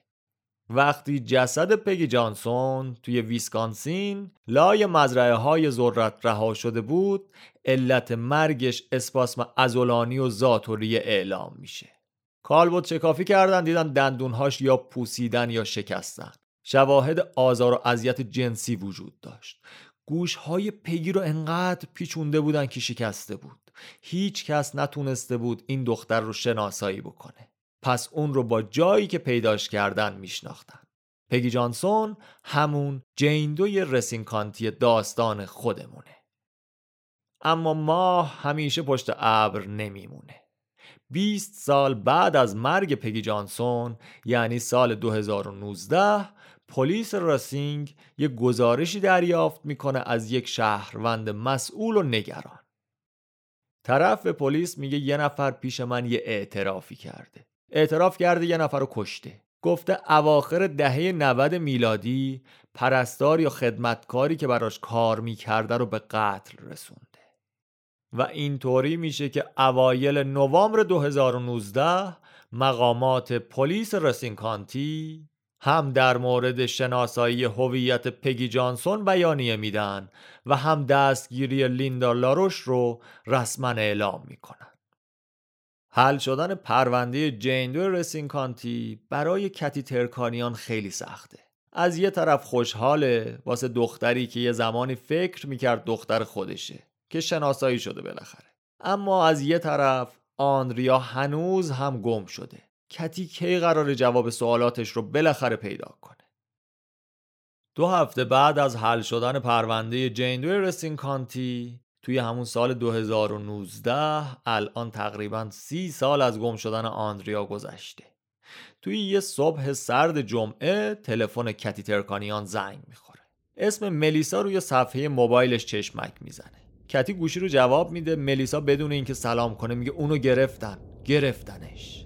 وقتی جسد پگی جانسون توی ویسکانسین لای مزرعه های ذرت رها شده بود علت مرگش اسپاسم ازولانی و زاتوری اعلام میشه. کالبوت شکافی کردن دیدن دندونهاش یا پوسیدن یا شکستن. شواهد آزار و اذیت جنسی وجود داشت. گوشهای پگی رو انقدر پیچونده بودن که شکسته بود. هیچ کس نتونسته بود این دختر رو شناسایی بکنه. پس اون رو با جایی که پیداش کردن میشناختن. پگی جانسون همون جین دوی رسینکانتی داستان خودمونه. اما ما همیشه پشت ابر نمیمونه. 20 سال بعد از مرگ پگی جانسون یعنی سال 2019 پلیس راسینگ یه گزارشی دریافت می‌کنه از یک شهروند مسئول و نگران. طرف پلیس میگه یه نفر پیش من یه اعترافی کرده. اعتراف کرده یه نفر رو کشته. گفته اواخر دهه 90 میلادی پرستار یا خدمتکاری که براش کار می‌کرده رو به قتل رسونده و اینطوری میشه که اوایل نوامبر 2019 مقامات پلیس رسینکانتی هم در مورد شناسایی هویت پگی جانسون بیانیه میدن و هم دستگیری لیندا لاروش رو رسما اعلام می‌کنن. حل شدن پرونده جیندو رسینکانتی برای کتی ترکانیان خیلی سخته. از یه طرف خوشحاله واسه دختری که یه زمانی فکر می‌کرد دختر خودشه. که شناسایی شده بالاخره. اما از یه طرف آنریا هنوز هم گم شده. کتی کی قرار جواب سوالاتش رو بالاخره پیدا کنه؟ دو هفته بعد از حل شدن پرونده جیندو رسینکانتی توی همون سال 2019 الان تقریبا سی سال از گم شدن آندریا گذشته. توی یه صبح سرد جمعه تلفن کتی ترکانیان زنگ می‌خوره. اسم ملیسا روی صفحه موبایلش چشمک می‌زنه. کتی گوشی رو جواب میده ملیسا بدون اینکه سلام کنه میگه اونو گرفتن. گرفتنش.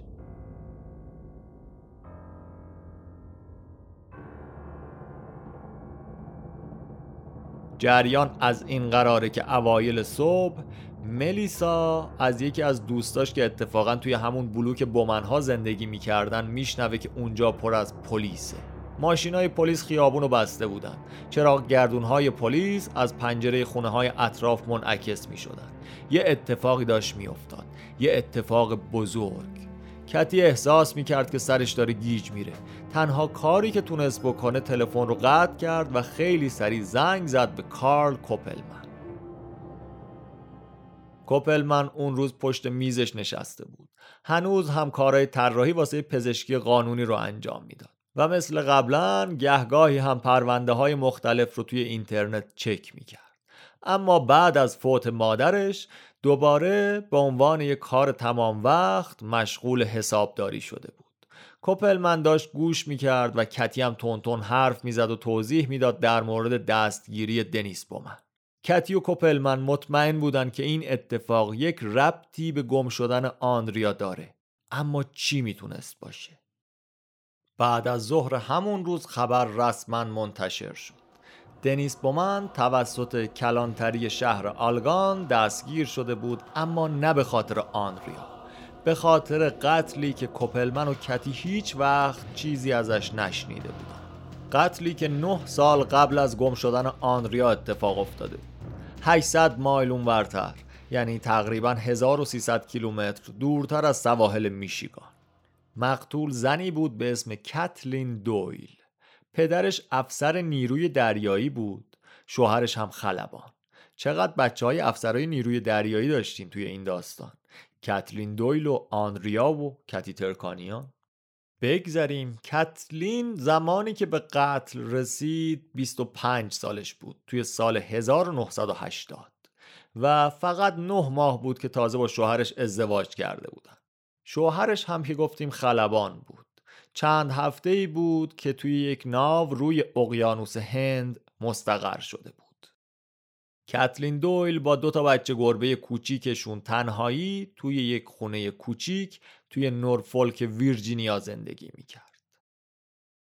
جریان از این قراره که اوایل صبح ملیسا از یکی از دوستاش که اتفاقا توی همون بلوک بومنها زندگی می‌کردن میشنوه که اونجا پر از پلیسه. ماشینای پلیس خیابون رو بسته بودن چراغ گردونهای پلیس از پنجره خونه های اطراف منعکس می شدن یه اتفاقی داشت می افتاد یه اتفاق بزرگ. کتی احساس می کرد که سرش داره گیج میره. تنها کاری که تونست بکنه تلفن رو قطع کرد و خیلی سریع زنگ زد به کارل کوپلمن. کوپلمن اون روز پشت میزش نشسته بود. هنوز هم کارهای طراحی واسه پزشکی قانونی رو انجام می‌داد. و مثل قبلا گهگاهی هم پرونده های مختلف رو توی اینترنت چک می‌کرد. اما بعد از فوت مادرش دوباره به عنوان یک کار تمام وقت مشغول حسابداری شده بود. کوپلمن داشت گوش می‌کرد و کتی هم تونتون حرف می‌زد و توضیح می‌داد در مورد دستگیری دنیس بومن. کتی و کوپلمن مطمئن بودن که این اتفاق یک ربطی به گم شدن آندریا داره. اما چی می‌تونست باشه؟ بعد از ظهر همون روز خبر رسما منتشر شد. دنیس بومن توسط کلانتری شهر آلگان دستگیر شده بود اما نه به خاطر آندریا. به خاطر قتلی که کوپلمن و کتی هیچ وقت چیزی ازش نشنیده بودن. قتلی که نه سال قبل از گم شدن آنریا اتفاق افتاده. 800 مایل اونورتر یعنی تقریبا 1300 کیلومتر دورتر از سواحل میشیگان. مقتول زنی بود به اسم کتلین دویل. پدرش افسر نیروی دریایی بود. شوهرش هم خلبان. چقدر بچه های افسرهای نیروی دریایی داشتیم توی این داستان. کتلین دویل و آنریا و کتی ترکانیان. بگذریم. کتلین زمانی که به قتل رسید 25 سالش بود. توی سال 1980 و فقط نه ماه بود که تازه با شوهرش ازدواج کرده بودن. شوهرش هم که گفتیم خلبان بود. چند هفته ای بود که توی یک ناو روی اقیانوس هند مستقر شده بود. کتلین دویل با دو تا بچه گربه کوچیکشون تنهایی توی یک خونه کوچیک توی نورفولک ویرجینیا زندگی می‌کرد.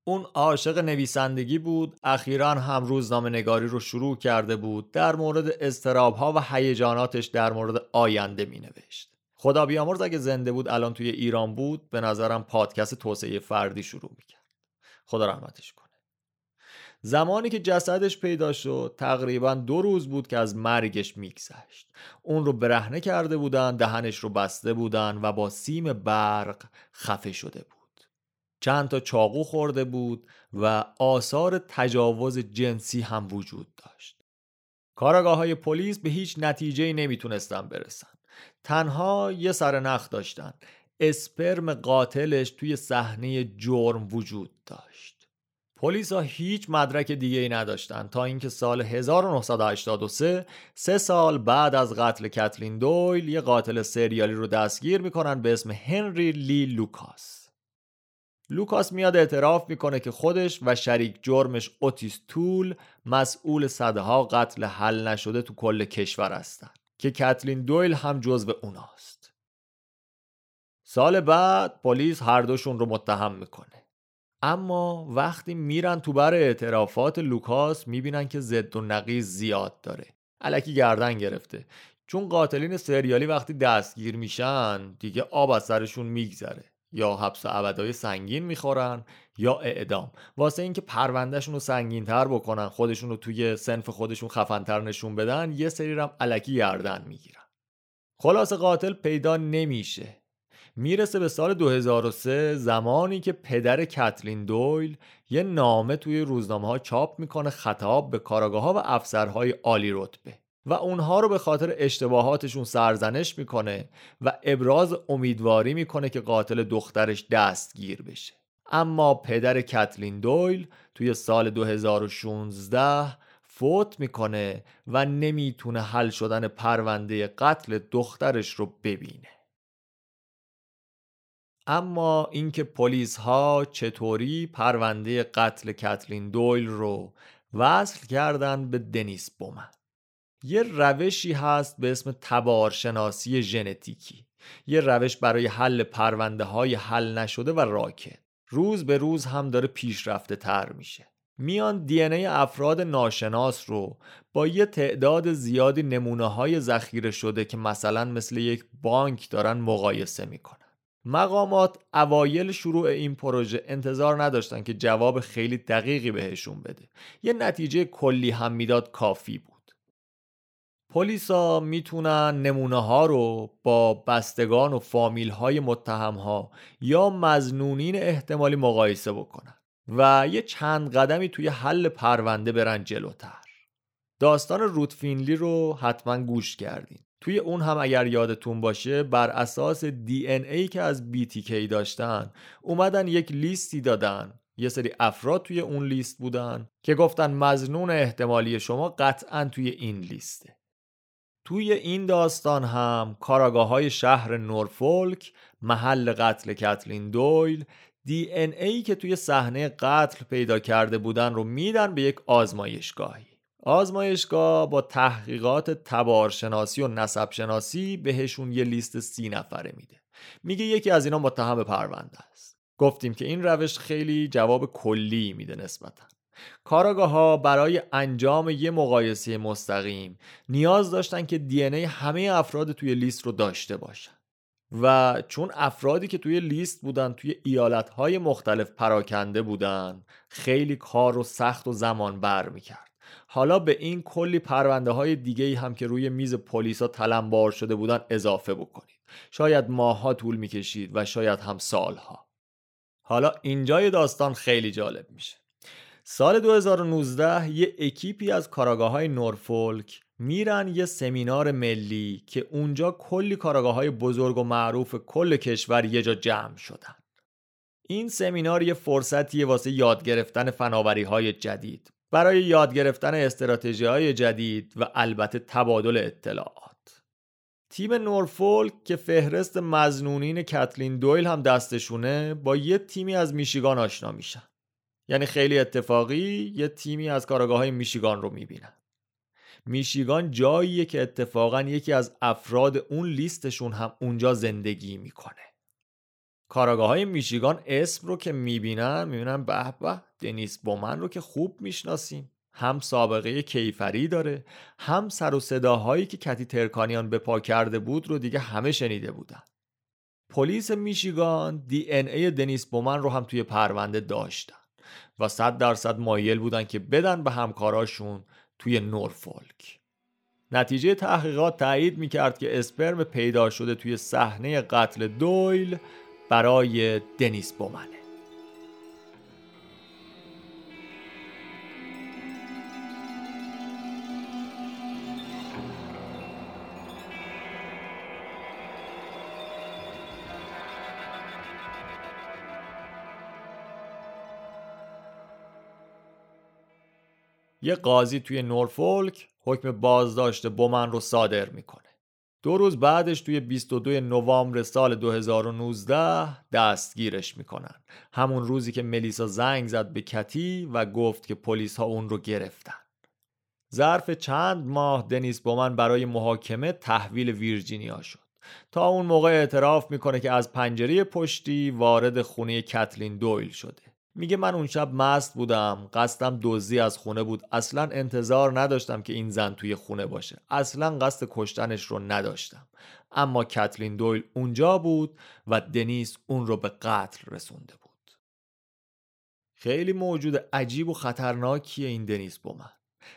اون عاشق نویسندگی بود اخیرا هم روزنامه نگاری رو شروع کرده بود در مورد استراب ها و هیجاناتش در مورد آینده می نوشت خدا بیامرز اگه زنده بود الان توی ایران بود به نظرم پادکست توسعه فردی شروع می‌کرد. خدا رحمتش کن زمانی که جسدش پیدا شد تقریبا دو روز بود که از مرگش میگذشت. اون رو برهنه کرده بودن دهنش رو بسته بودن و با سیم برق خفه شده بود. چند تا چاقو خورده بود و آثار تجاوز جنسی هم وجود داشت. کاراگاه های پلیس به هیچ نتیجه نمی‌تونستن برسن. تنها یه سر نخ داشتن. اسپرم قاتلش توی صحنه جرم وجود داشت. پلیس ها هیچ مدرک دیگه ای نداشتن تا اینکه سال 1983 سه سال بعد از قتل کتلین دویل یه قاتل سریالی رو دستگیر می‌کنن به اسم هنری لی لوکاس. لوکاس میاد اعتراف می‌کنه که خودش و شریک جرمش اوتیس تول مسئول صدها قتل حل نشده تو کل کشور هستن. که کتلین دویل هم جزو اوناست. سال بعد پلیس هر دوشون رو متهم می‌کنه. اما وقتی میرن تو بر اعترافات لوکاس می‌بینن که زد و نقیز زیاد داره. علکی گردن گرفته. چون قاتلین سریالی وقتی دستگیر میشن دیگه آب از سرشون میگذره. یا حبس ابدای سنگین می‌خورن یا اعدام. واسه اینکه پروندهشون رو سنگین تر بکنن خودشون رو توی سنف خودشون خفنتر نشون بدن یه سری رم علکی گردن می‌گیرن. خلاص قاتل پیدا نمیشه. می‌رسه به سال 2003 زمانی که پدر کتلین دویل یه نامه توی روزنامه ها چاپ می‌کنه خطاب به کاراگاه ها و افسرهای عالی رتبه. و اونها رو به خاطر اشتباهاتشون سرزنش می‌کنه و ابراز امیدواری می‌کنه که قاتل دخترش دستگیر بشه. اما پدر کتلین دویل توی سال 2016 فوت می‌کنه و نمی‌تونه حل شدن پرونده قتل دخترش رو ببینه. اما اینکه پلیس ها چطوری پرونده قتل کتلین دویل رو وصل کردن به دنیس بومن. یه روشی هست به اسم تبارشناسی ژنتیکی. یه روش برای حل پرونده های حل نشده و راکت روز به روز هم داره پیشرفته تر میشه. میان دی ای افراد ناشناس رو با یه تعداد زیادی نمونه های ذخیره شده که مثلا مثل یک بانک دارن مقایسه می‌کنن. مقامات اوایل شروع این پروژه انتظار نداشتن که جواب خیلی دقیقی بهشون بده. یه نتیجه کلی هم می‌داد کافی بود. پلیسا می‌تونن نمونه ها رو با بستگان و فامیل های متهم ها یا مزنونین احتمالی مقایسه بکنن و یه چند قدمی توی حل پرونده برن جلوتر. داستان روتفینلی رو حتما گوش کردین. توی اون هم اگر یادتون باشه بر اساس دی ان ای که از BTK داشتن اومدن یک لیستی دادن. یه سری افراد توی اون لیست بودن که گفتن مزنون احتمالی شما قطعا توی این لیسته. توی این داستان هم کاراگاه های شهر نورفولک محل قتل کتلین دویل دی ان ای که توی صحنه قتل پیدا کرده بودن رو میدن به یک آزمایشگاهی. آزمایشگاه با تحقیقات تبارشناسی و نسب شناسی بهشون یه لیست سی نفره میده. میگه یکی از اینا متهم پرونده است. گفتیم که این روش خیلی جواب کلی میده نسبتا. کاراگاه ها برای انجام یه مقایسه مستقیم نیاز داشتن که دی همه افراد توی لیست رو داشته باشن. و چون افرادی که توی لیست بودن توی ایالت های مختلف پراکنده بودن خیلی کار و سخت و زمان بر می‌کرد. حالا به این کلی پرونده های دیگه هم که روی میز پلیسا تلمبار شده بودن اضافه بکنید. شاید ماها طول می‌کشید و شاید هم سالها. حالا اینجای داستان خیلی جالب میشه. سال 2019 یه اکیپی از کاراگاه های نورفولک میرن یه سمینار ملی که اونجا کلی کاراگاه های بزرگ و معروف کل کشور یه جا جمع شدن. این سمینار یه فرصتیه واسه یاد گرفتن فناوری های جدید برای یاد گرفتن استراتژی های جدید و البته تبادل اطلاعات. تیم نورفولک که فهرست مزنونین کتلین دویل هم دستشونه با یه تیمی از میشیگان آشنا میشن. یعنی خیلی اتفاقی یه تیمی از کاراگاه های میشیگان رو می‌بینن. میشیگان جاییه که اتفاقا یکی از افراد اون لیستشون هم اونجا زندگی می‌کنه. کاراگاه های میشیگان اسم رو که می‌بینن می‌بینن به به دنیس بومن رو که خوب می‌شناسیم. هم سابقه کیفری داره هم سر و صداهایی که کتی ترکانیان به پا کرده بود رو دیگه همه شنیده بودن. پلیس میشیگان دی ان ای دنیس بومن رو هم توی پرونده داشتن. و صد درصد مایل بودن که بدن به همکاراشون توی نورفولک نتیجه تحقیقات تایید می‌کرد که اسپرم پیدا شده توی صحنه قتل دویل برای دنیس بومنه. یه قاضی توی نورفولک حکم بازداشت بومن رو صادر می‌کنه. دو روز بعدش توی 22 نوامبر سال 2019 دستگیرش می‌کنن. همون روزی که ملیسا زنگ زد به کتی و گفت که پلیس ها اون رو گرفتن. ظرف چند ماه دنیس بومن برای محاکمه تحویل ویرجینیا شد. تا اون موقع اعتراف می‌کنه که از پنجره پشتی وارد خونه کتلین دویل شده. میگه من اون شب مست بودم قصدم دزدی از خونه بود. اصلا انتظار نداشتم که این زن توی خونه باشه. اصلا قصد کشتنش رو نداشتم. اما کتلین دویل اونجا بود و دنیس اون رو به قتل رسونده بود. خیلی موجود عجیب و خطرناکیه این دنیس من.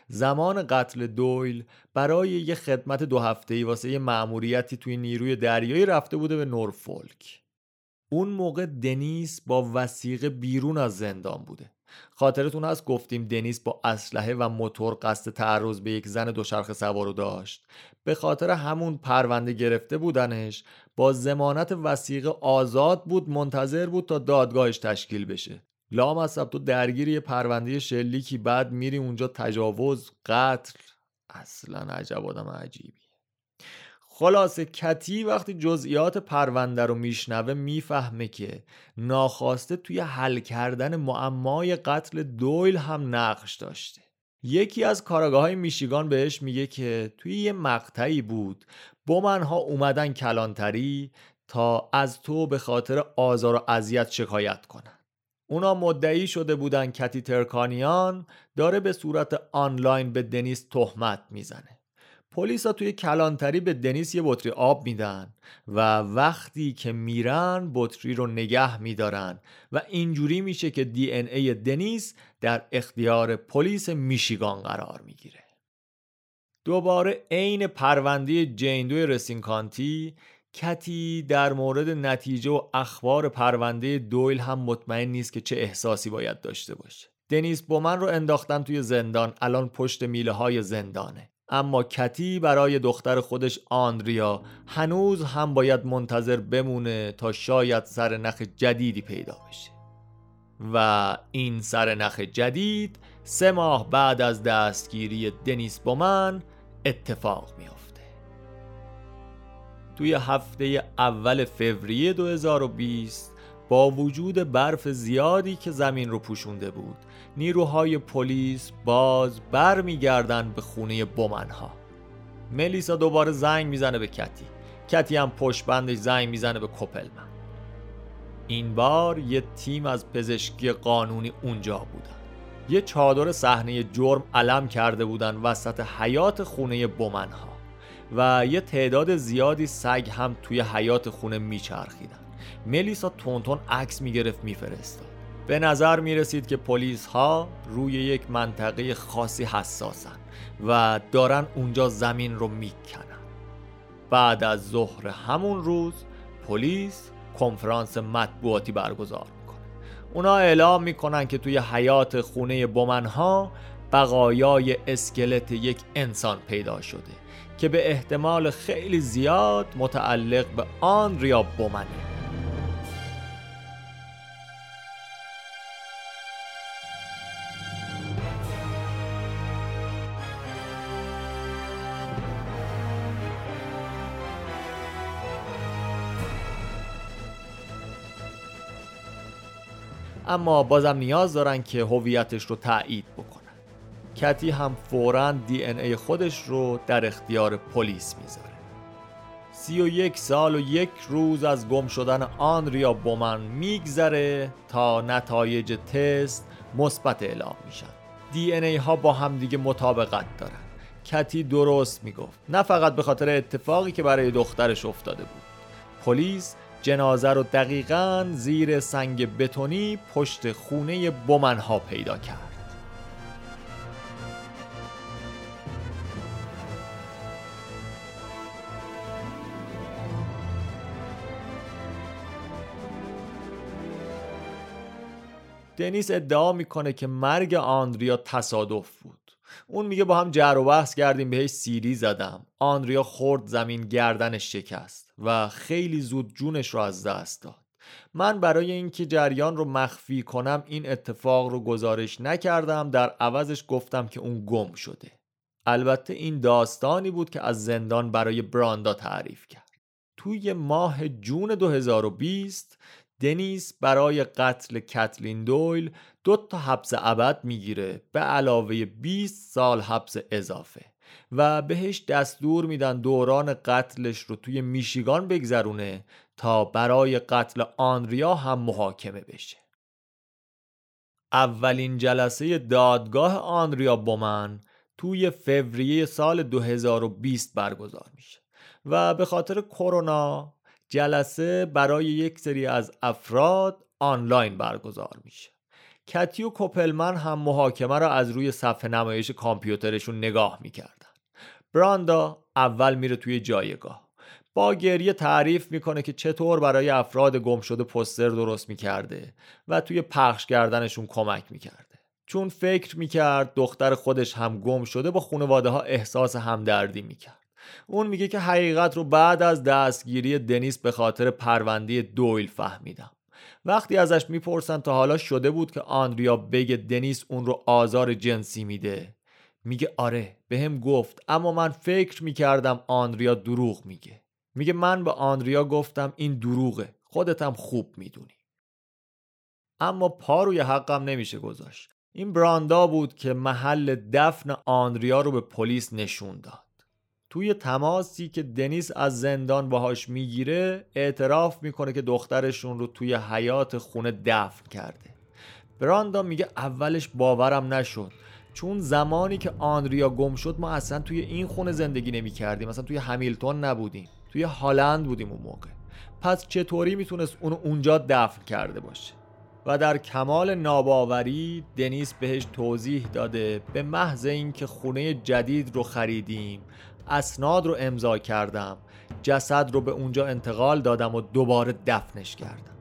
زمان قتل دویل برای یه خدمت دو هفته ای واسه یه مأموریتی توی نیروی دریایی رفته بوده به نورفولک. اون موقع دنیس با وسیقه بیرون از زندان بوده. خاطرتون هست گفتیم دنیس با اسلحه و موتور قصد تعرض به یک زن دوچرخه سوارو داشت. به خاطر همون پرونده گرفته بودنش با زمانت وسیقه آزاد بود منتظر بود تا دادگاهش تشکیل بشه. لام اصب تو درگیر یه پرونده شلیکی بعد میری اونجا تجاوز قتل. اصلا عجب آدم عجیبی. خلاصه کتی وقتی جزئیات پرونده رو میشنوه می‌فهمه که ناخواسته توی حل کردن معمای قتل دویل هم نقش داشته. یکی از کاراگاه های میشیگان بهش میگه که توی یه مقطعی بود بومنها اومدن کلانتری تا از تو به خاطر آزار و اذیت شکایت کنن. اونا مدعی شده بودن کتی ترکانیان داره به صورت آنلاین به دنیس تهمت می‌زنه. پلیس ها توی کلانتری به دنیس یه بطری آب میدن و وقتی که میرن بطری رو نگه میدارن و اینجوری میشه که دی ان ای دنیس در اختیار پلیس میشیگان قرار می‌گیره. دوباره عین پرونده جین رسین کانتی کتی در مورد نتیجه و اخبار پرونده دویل هم مطمئن نیست که چه احساسی باید داشته باشه. دنیس بومن رو انداختن توی زندان الان پشت میله های زندانه. اما کتی برای دختر خودش آندریا هنوز هم باید منتظر بمونه تا شاید سر نخ جدیدی پیدا بشه. و این سر نخ جدید سه ماه بعد از دستگیری دنیس بومن اتفاق میافته. توی هفته اول فوریه 2020 با وجود برف زیادی که زمین رو پوشونده بود نیروهای پلیس باز برمیگردن به خونه بومنها ملیسا دوباره زنگ می‌زنه به کتی. کتی هم پشت بندش زنگ می‌زنه به کپلمن این بار یه تیم از پزشکی قانونی اونجا بودن. یه چادر صحنه جرم علم کرده بودن وسط حیات خونه بومنها و یه تعداد زیادی سگ هم توی حیات خونه میچرخیدن. ملیسا تونتون عکس می‌گرفت میفرستاد. به نظر می‌رسید که پلیس ها روی یک منطقه خاصی حساسن و دارن اونجا زمین رو می‌کنن بعد از ظهر همون روز پلیس کنفرانس مطبوعاتی برگزار می‌کنه. اونا اعلام می‌کنن که توی حیات خونه بومنها بقایای اسکلت یک انسان پیدا شده که به احتمال خیلی زیاد متعلق به آنریا بومنه اما بازم نیاز دارن که هویتش رو تایید بکنن. کتی هم فورا دی ان ای خودش رو در اختیار پلیس می‌ذاره. سی و یک سال و یک روز از گم شدن آنریا بومن میگذره تا نتایج تست مثبت اعلام میشن. دی ان ای ها با همدیگه مطابقت دارن. کتی درست می‌گفت. نه فقط به خاطر اتفاقی که برای دخترش افتاده بود. پلیس جنازه رو دقیقا زیر سنگ بتونی پشت خونه بومنها پیدا کرد. دنیس ادعا می‌کنه که مرگ آندریا تصادف بود. اون میگه با هم جر و بحث کردیم بهش سیری زدم. آندریا خورد زمین گردنش شکست و خیلی زود جونش رو از دست داد. من برای اینکه جریان رو مخفی کنم این اتفاق رو گزارش نکردم در عوضش گفتم که اون گم شده. البته این داستانی بود که از زندان برای براندا تعریف کرد. توی ماه جون 2020 دنیس برای قتل کتلین دویل دو تا حبس ابد می‌گیره به علاوه 20 سال حبس اضافه و بهش دستور میدن دوران قتلش رو توی میشیگان بگذرونه تا برای قتل آنریا هم محاکمه بشه. اولین جلسه دادگاه آنریا بومن توی فوریه سال 2020 برگزار میشه و به خاطر کرونا جلسه برای یک سری از افراد آنلاین برگزار میشه. کتی و کوپلمن هم محاکمه را از روی صفحه نمایش کامپیوترشون نگاه می‌کردن. براندا اول میره توی جایگاه. با گریه تعریف می‌کنه که چطور برای افراد گم شده پستر درست می‌کرده و توی پخش کردنشون کمک می‌کرده. چون فکر می‌کرد دختر خودش هم گم شده با خانواده ها احساس همدردی می‌کرد. اون میگه که حقیقت رو بعد از دستگیری دنیس به خاطر پرونده دویل فهمیدم. وقتی ازش می‌پرسن تا حالا شده بود که آندریا بگه دنیس اون رو آزار جنسی میده. میگه آره به هم گفت اما من فکر می‌کردم آندریا دروغ میگه. میگه من به آندریا گفتم این دروغه خودتم خوب می‌دونی. اما پا روی حقم نمیشه گذاشت. این براندا بود که محل دفن آندریا رو به پلیس نشون داد. توی تماسی که دنیس از زندان باهاش می‌گیره اعتراف می‌کنه که دخترشون رو توی حیات خونه دفن کرده. براندا میگه اولش باورم نشد. چون زمانی که آندریا گم شد ما اصلا توی این خونه زندگی نمی کردیم مثلا توی همیلتون نبودیم. توی هالند بودیم اون موقع. پس چطوری می‌تونست اونو اونجا دفن کرده باشه؟ و در کمال ناباوری دنیس بهش توضیح داده به محض اینکه خونه جدید رو خریدیم اسناد رو امضا کردم. جسد رو به اونجا انتقال دادم و دوباره دفنش کردم.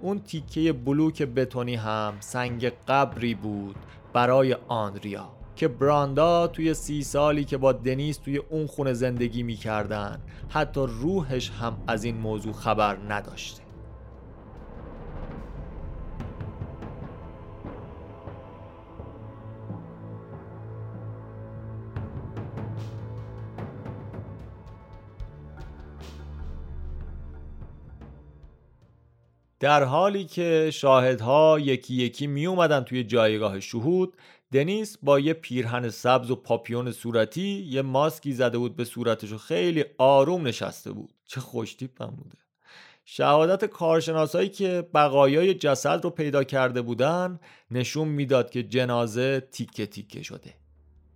اون تیکه بلوک بتونی هم سنگ قبری بود برای آندریا که براندا توی سی سالی که با دنیس توی اون خونه زندگی می‌کردن حتی روحش هم از این موضوع خبر نداشته. در حالی که شاهدها یکی یکی می اومدن توی جایگاه شهود دنیس با یه پیرهن سبز و پاپیون صورتی یه ماسکی زده بود به صورتش و خیلی آروم نشسته بود. چه خوشتیپ هم بوده. شهادت کارشناسایی که بقایای جسد رو پیدا کرده بودن نشون می‌داد که جنازه تیکه تیکه شده.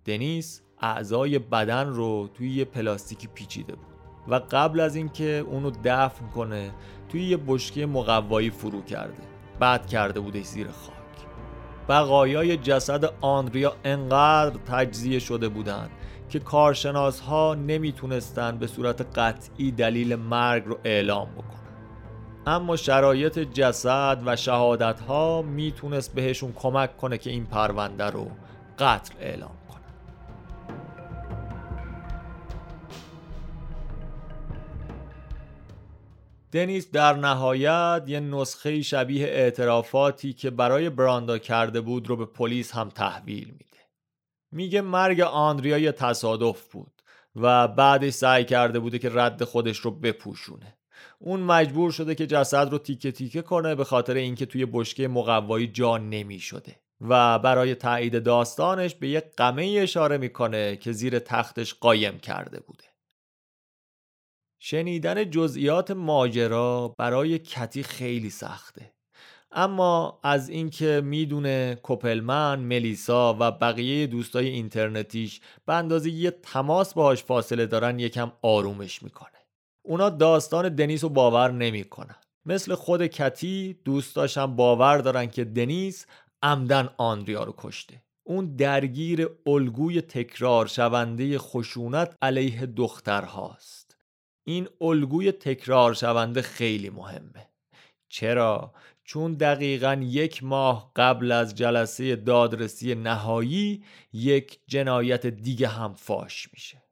دنیس اعضای بدن رو توی یه پلاستیکی پیچیده بود و قبل از اینکه اونو دفن کنه توی یه بشکه مقوایی فرو کرده. بعد کرده بوده زیر خاک. بقایای جسد آندریا انقدر تجزیه شده بودند که کارشناس ها نمی‌تونستن به صورت قطعی دلیل مرگ رو اعلام بکنن. اما شرایط جسد و شهادت ها می‌تونست بهشون کمک کنه که این پرونده رو قتل اعلام دنیس در نهایت یه نسخه شبیه اعترافاتی که برای براندا کرده بود رو به پلیس هم تحویل میده. میگه مرگ آندریا یه تصادف بود و بعدش سعی کرده بوده که رد خودش رو بپوشونه. اون مجبور شده که جسد رو تیکه تیکه کنه به خاطر اینکه توی بشکه مقوایی جا نمی شده و برای تایید داستانش به یه قمه اشاره می‌کنه که زیر تختش قایم کرده بوده. شنیدن جزئیات ماجرا برای کتی خیلی سخته. اما از اینکه می‌دونه کوپلمن، ملیسا و بقیه دوستای اینترنتیش به اندازه یه تماس باهاش فاصله دارن یکم آرومش می‌کنه. اونا داستان دنیس رو باور نمی‌کنن. مثل خود کتی دوستاشم باور دارن که دنیس عمدن آندریا رو کشته. اون درگیر الگوی تکرار شونده خشونت علیه دخترهاست. این الگوی تکرار شونده خیلی مهمه. چرا؟ چون دقیقا یک ماه قبل از جلسه دادرسی نهایی یک جنایت دیگه هم فاش میشه.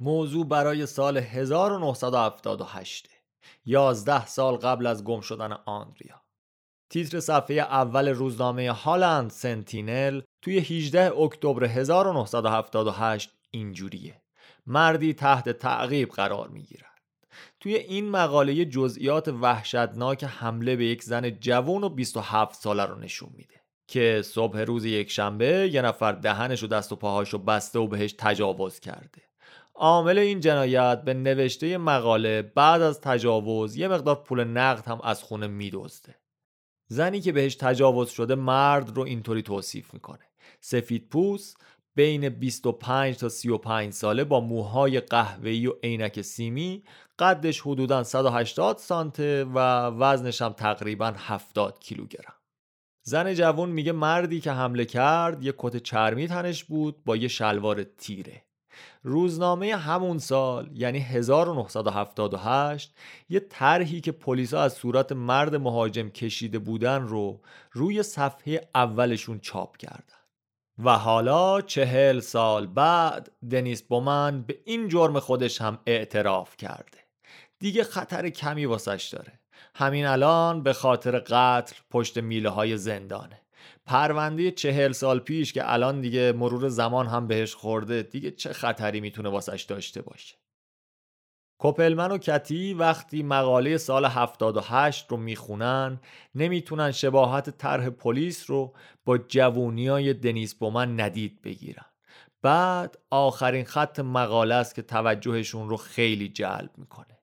موضوع برای سال 1978 یازده سال قبل از گم شدن آندریا. تیتر صفحه اول روزنامه هالند سنتینل توی 18 اکتبر 1978 اینجوریه. مردی تحت تعقیب قرار می گیرد. توی این مقاله جزئیات وحشتناک حمله به یک زن جوان و 27 ساله رو نشون میده که صبح روز یک شنبه یه نفر دهنش و دست و پاهاش رو بسته و بهش تجاوز کرده. عامل این جنایت به نوشته مقاله بعد از تجاوز یه مقدار پول نقد هم از خونه میدزده. زنی که بهش تجاوز شده مرد رو اینطوری توصیف می‌کنه. سفید پوست بین 25 تا 35 ساله با موهای قهوه‌ای و عینک سیمی قدش حدوداً 180 سانته و وزنش هم تقریبا 70 کیلوگرم. زن جوان میگه مردی که حمله کرد یه کت چرمی تنش بود با یه شلوار تیره. روزنامه همون سال یعنی 1978 یه طرحی که پلیسا از صورت مرد مهاجم کشیده بودن رو روی صفحه اولشون چاپ کردن. و حالا چهل سال بعد دنیس بومن به این جرم خودش هم اعتراف کرده. دیگه خطر کمی واسش داره. همین الان به خاطر قتل پشت میله های زندانه. پرونده چهل سال پیش که الان دیگه مرور زمان هم بهش خورده دیگه چه خطری می‌تونه واسش داشته باشه؟ کوپلمن و کتی وقتی مقاله سال 78 رو می‌خونن نمی‌تونن شباهت طرح پلیس رو با جوونیای دنیس بومن ندید بگیرن. بعد آخرین خط مقاله است که توجهشون رو خیلی جلب می‌کنه.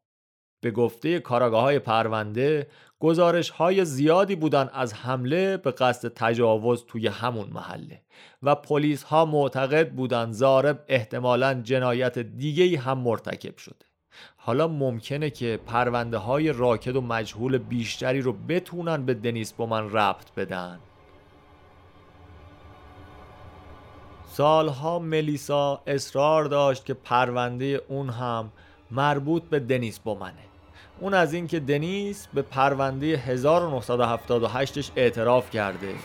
به گفته کاراگاه های پرونده گزارش های زیادی بودن از حمله به قصد تجاوز توی همون محله و پلیس ها معتقد بودن زارب احتمالا جنایت دیگه هم مرتکب شده. حالا ممکنه که پرونده های راکد و مجهول بیشتری رو بتونن به دنیس بومن ربط بدن. سالها ملیسا اصرار داشت که پرونده اون هم مربوط به دنیس بومنه. اون از اینکه دنیس به پرونده 1978ش اعتراف کرده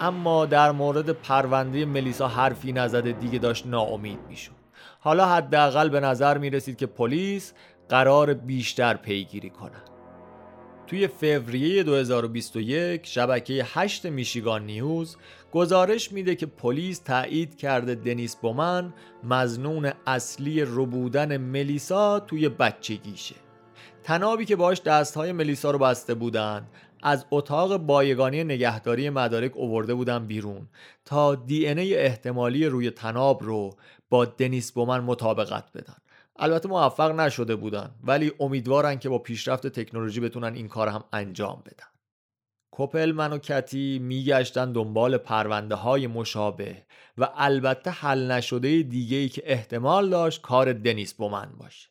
اما در مورد پرونده ملیسا حرفی نزده دیگه داشت ناامید می‌شد. حالا حداقل به نظر می رسید که پلیس قرار بیشتر پیگیری کنند. توی فوریه 2021 شبکه 8 میشیگان نیوز گزارش میده که پلیس تایید کرده دنیس بومن مزنون اصلی ربودن ملیسا توی بچگیشه تنابی که باش دستهای ملیسا رو بسته بودن از اتاق بایگانی نگهداری مدارک اوورده بودن بیرون تا دی ای احتمالی روی تناب رو با دنیس بومن مطابقت بدن. البته موفق نشده بودن ولی امیدوارن که با پیشرفت تکنولوژی بتونن این کار هم انجام بدن. کوپلمن و کتی میگشتن دنبال پرونده های مشابه و البته حل نشده دیگه ای که احتمال داشت کار دنیس بومن باشه.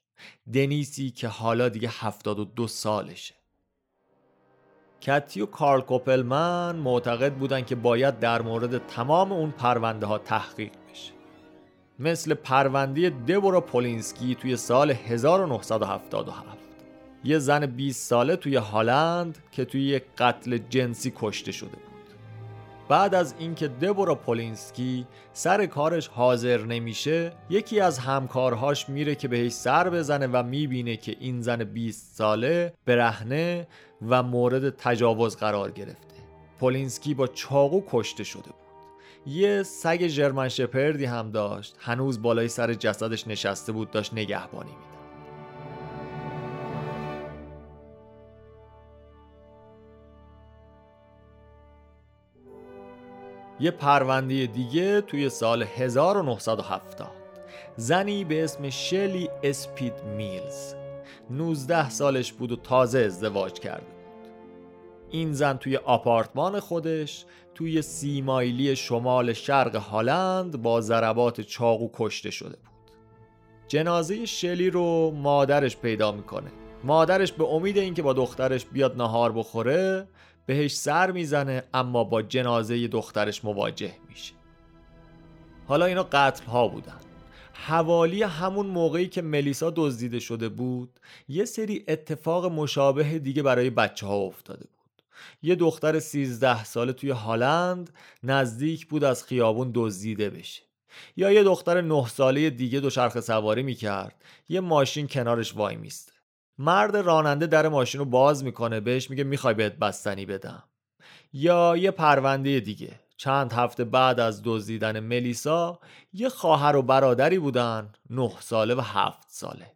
دنیسی که حالا دیگه 72 سالشه. کتی و کارل کوپلمن معتقد بودن که باید در مورد تمام اون پرونده ها تحقیق بشه. مثل پرونده دبورا پولینسکی توی سال 1977 یه زن 20 ساله توی هالند که توی یک قتل جنسی کشته شده بود. بعد از اینکه دبورا پولینسکی سر کارش حاضر نمیشه یکی از همکارهاش میره که بهش سر بزنه و می‌بینه که این زن 20 ساله برهنه و مورد تجاوز قرار گرفته. پولینسکی با چاقو کشته شده بود. یه سگ جرمن شپردی هم داشت. هنوز بالای سر جسدش نشسته بود داشت نگهبانی میده یه پرونده دیگه توی سال 1970 زنی به اسم شلی اسپید میلز. 19 سالش بود و تازه ازدواج کرده بود. این زن توی آپارتمان خودش توی سی مایلی شمال شرق هالند با ضربات چاقو کشته شده بود. جنازه شلی رو مادرش پیدا می‌کنه. مادرش به امید اینکه با دخترش بیاد نهار بخوره بهش سر می‌زنه اما با جنازه دخترش مواجه میشه. حالا اینا قتل ها بودن. حوالی همون موقعی که ملیسا دزدیده شده بود یه سری اتفاق مشابه دیگه برای بچه ها افتاده بود. یه دختر 13 ساله توی هالند نزدیک بود از خیابون دزدیده بشه. یا یه دختر 9 ساله دیگه دوچرخه سواری می‌کرد. یه ماشین کنارش وای میسته مرد راننده در ماشین رو باز می‌کنه بهش میگه می‌خوای بهت بستنی بدم. یا یه پرونده دیگه. چند هفته بعد از دزدیدن ملیسا یه خواهر و برادری بودن نه ساله و هفت ساله.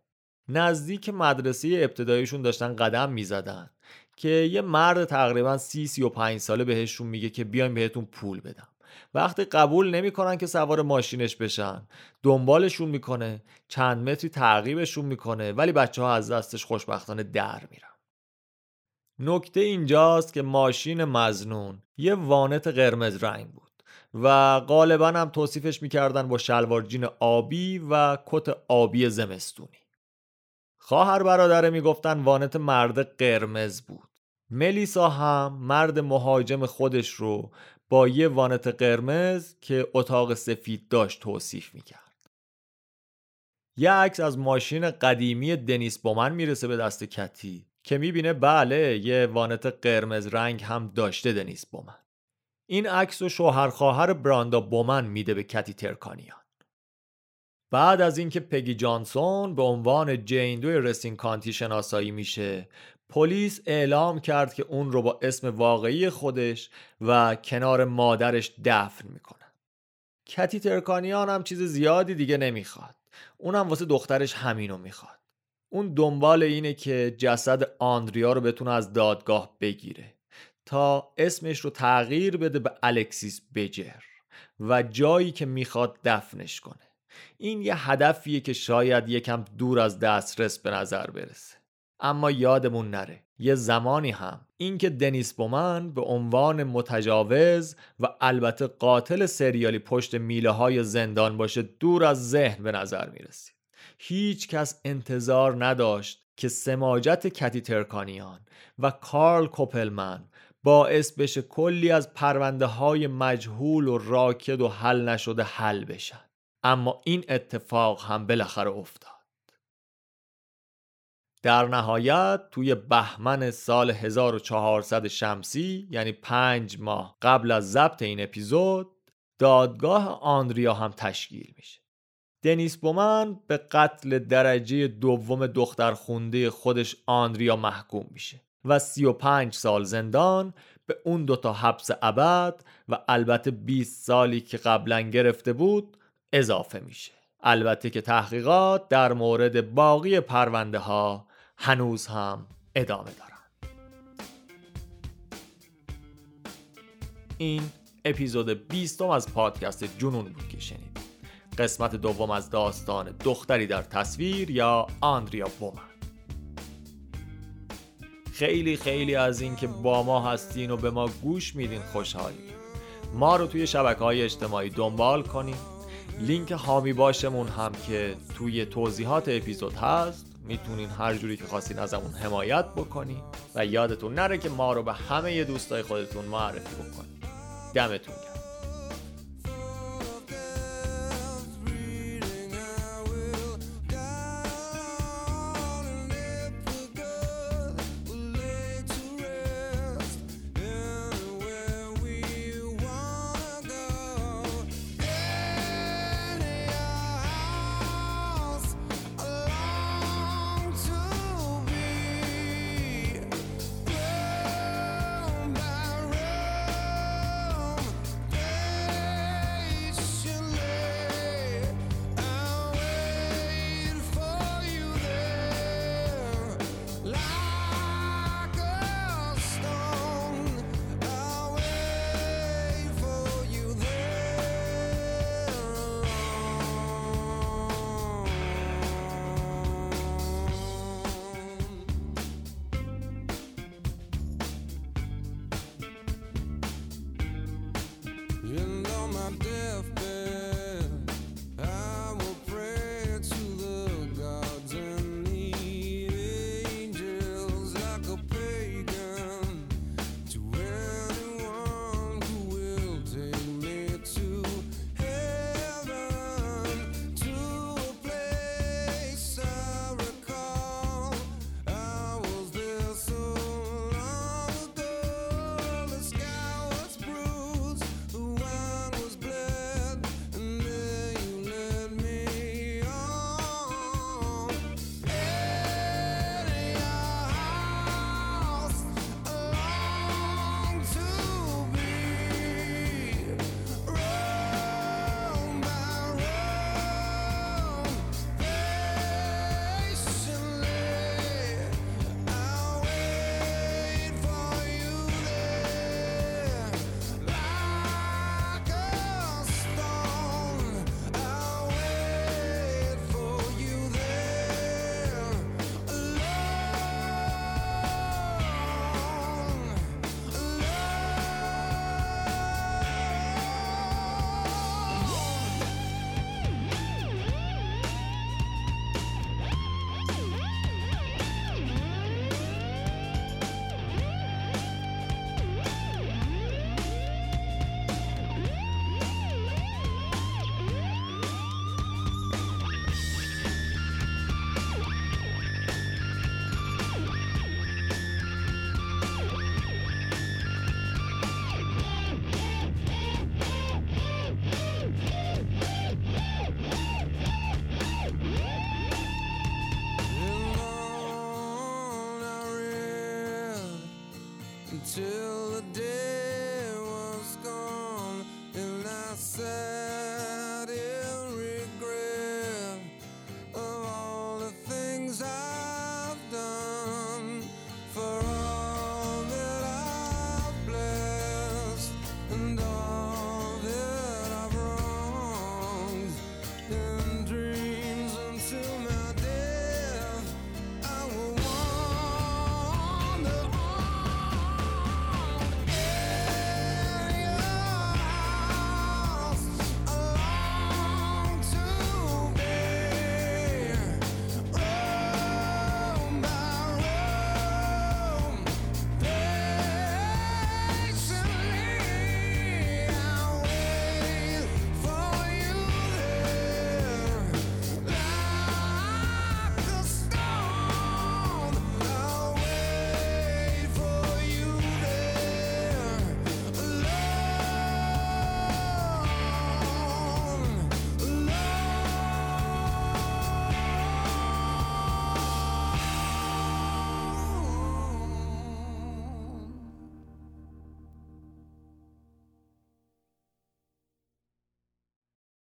نزدیک مدرسه ابتداییشون داشتن قدم می‌زدن. که یه مرد تقریبا سی سی و پنج ساله بهشون میگه که بیایم بهتون پول بدم. وقتی قبول نمی‌کنن که سوار ماشینش بشن. دنبالشون می‌کنه چند متری تعقیبشون می‌کنه ولی بچه ها از دستش خوشبختانه در میرن. نکته اینجاست که ماشین مزنون یه وانت قرمز رنگ بود و غالبا هم توصیفش می‌کردن با شلوار جین آبی و کت آبی زمستونی. خواهر برادره می‌گفتن وانت مرد قرمز بود. ملیسا هم مرد مهاجم خودش رو با یه وانت قرمز که اتاق سفید داشت توصیف می‌کرد. یه عکس از ماشین قدیمی دنیس بومن می‌رسه به دست کتی که می‌بینه بله یه وانت قرمز رنگ هم داشته دنیس بومن. این عکس و شوهر خواهر براندا بومن میده به کتی ترکانیان. بعد از اینکه پگی جانسون به عنوان جین دوی رسین کانتی شناسایی میشه پلیس اعلام کرد که اون رو با اسم واقعی خودش و کنار مادرش دفن می‌کنن کتی ترکانیان هم چیز زیادی دیگه نمی‌خواد. اونم واسه دخترش همینو می‌خواد. اون دنبال اینه که جسد آندریا رو بتونه از دادگاه بگیره تا اسمش رو تغییر بده به الکسیس بجر و جایی که می‌خواد دفنش کنه. این یه هدفیه که شاید یکم دور از دسترس به نظر برسه. اما یادمون نره یه زمانی هم اینکه دنیس بومن به عنوان متجاوز و البته قاتل سریالی پشت میله های زندان باشه دور از ذهن به نظر می‌رسید هیچ کس انتظار نداشت که سماجت کتی ترکانیان و کارل کوپلمن باعث بشه کلی از پرونده های مجهول و راکد و حل نشده حل بشن. اما این اتفاق هم بالاخره افتاد. در نهایت توی بهمن سال 1400 شمسی یعنی پنج ماه قبل از ضبط این اپیزود دادگاه آندریا هم تشکیل میشه. دنیس بومن به قتل درجه دوم دختر خونده خودش آندریا محکوم میشه و 35 سال زندان به اون دوتا حبس ابد و البته 20 سالی که قبلا گرفته بود اضافه میشه. البته که تحقیقات در مورد باقی پرونده ها هنوز هم ادامه دارن این اپیزود 20 از پادکست جنون بود که شنید قسمت دوم از داستان دختری در تصویر یا آندریا بومن. خیلی خیلی از این که با ما هستین و به ما گوش میدین خوشحالی ما رو توی شبکه های اجتماعی دنبال کنین. لینک حامی باشمون هم که توی توضیحات اپیزود هست. می‌تونین هر جوری که خواستین ازمون حمایت بکنین و یادتون نره که ما رو به همه دوستای خودتون معرفی بکنین. دمتون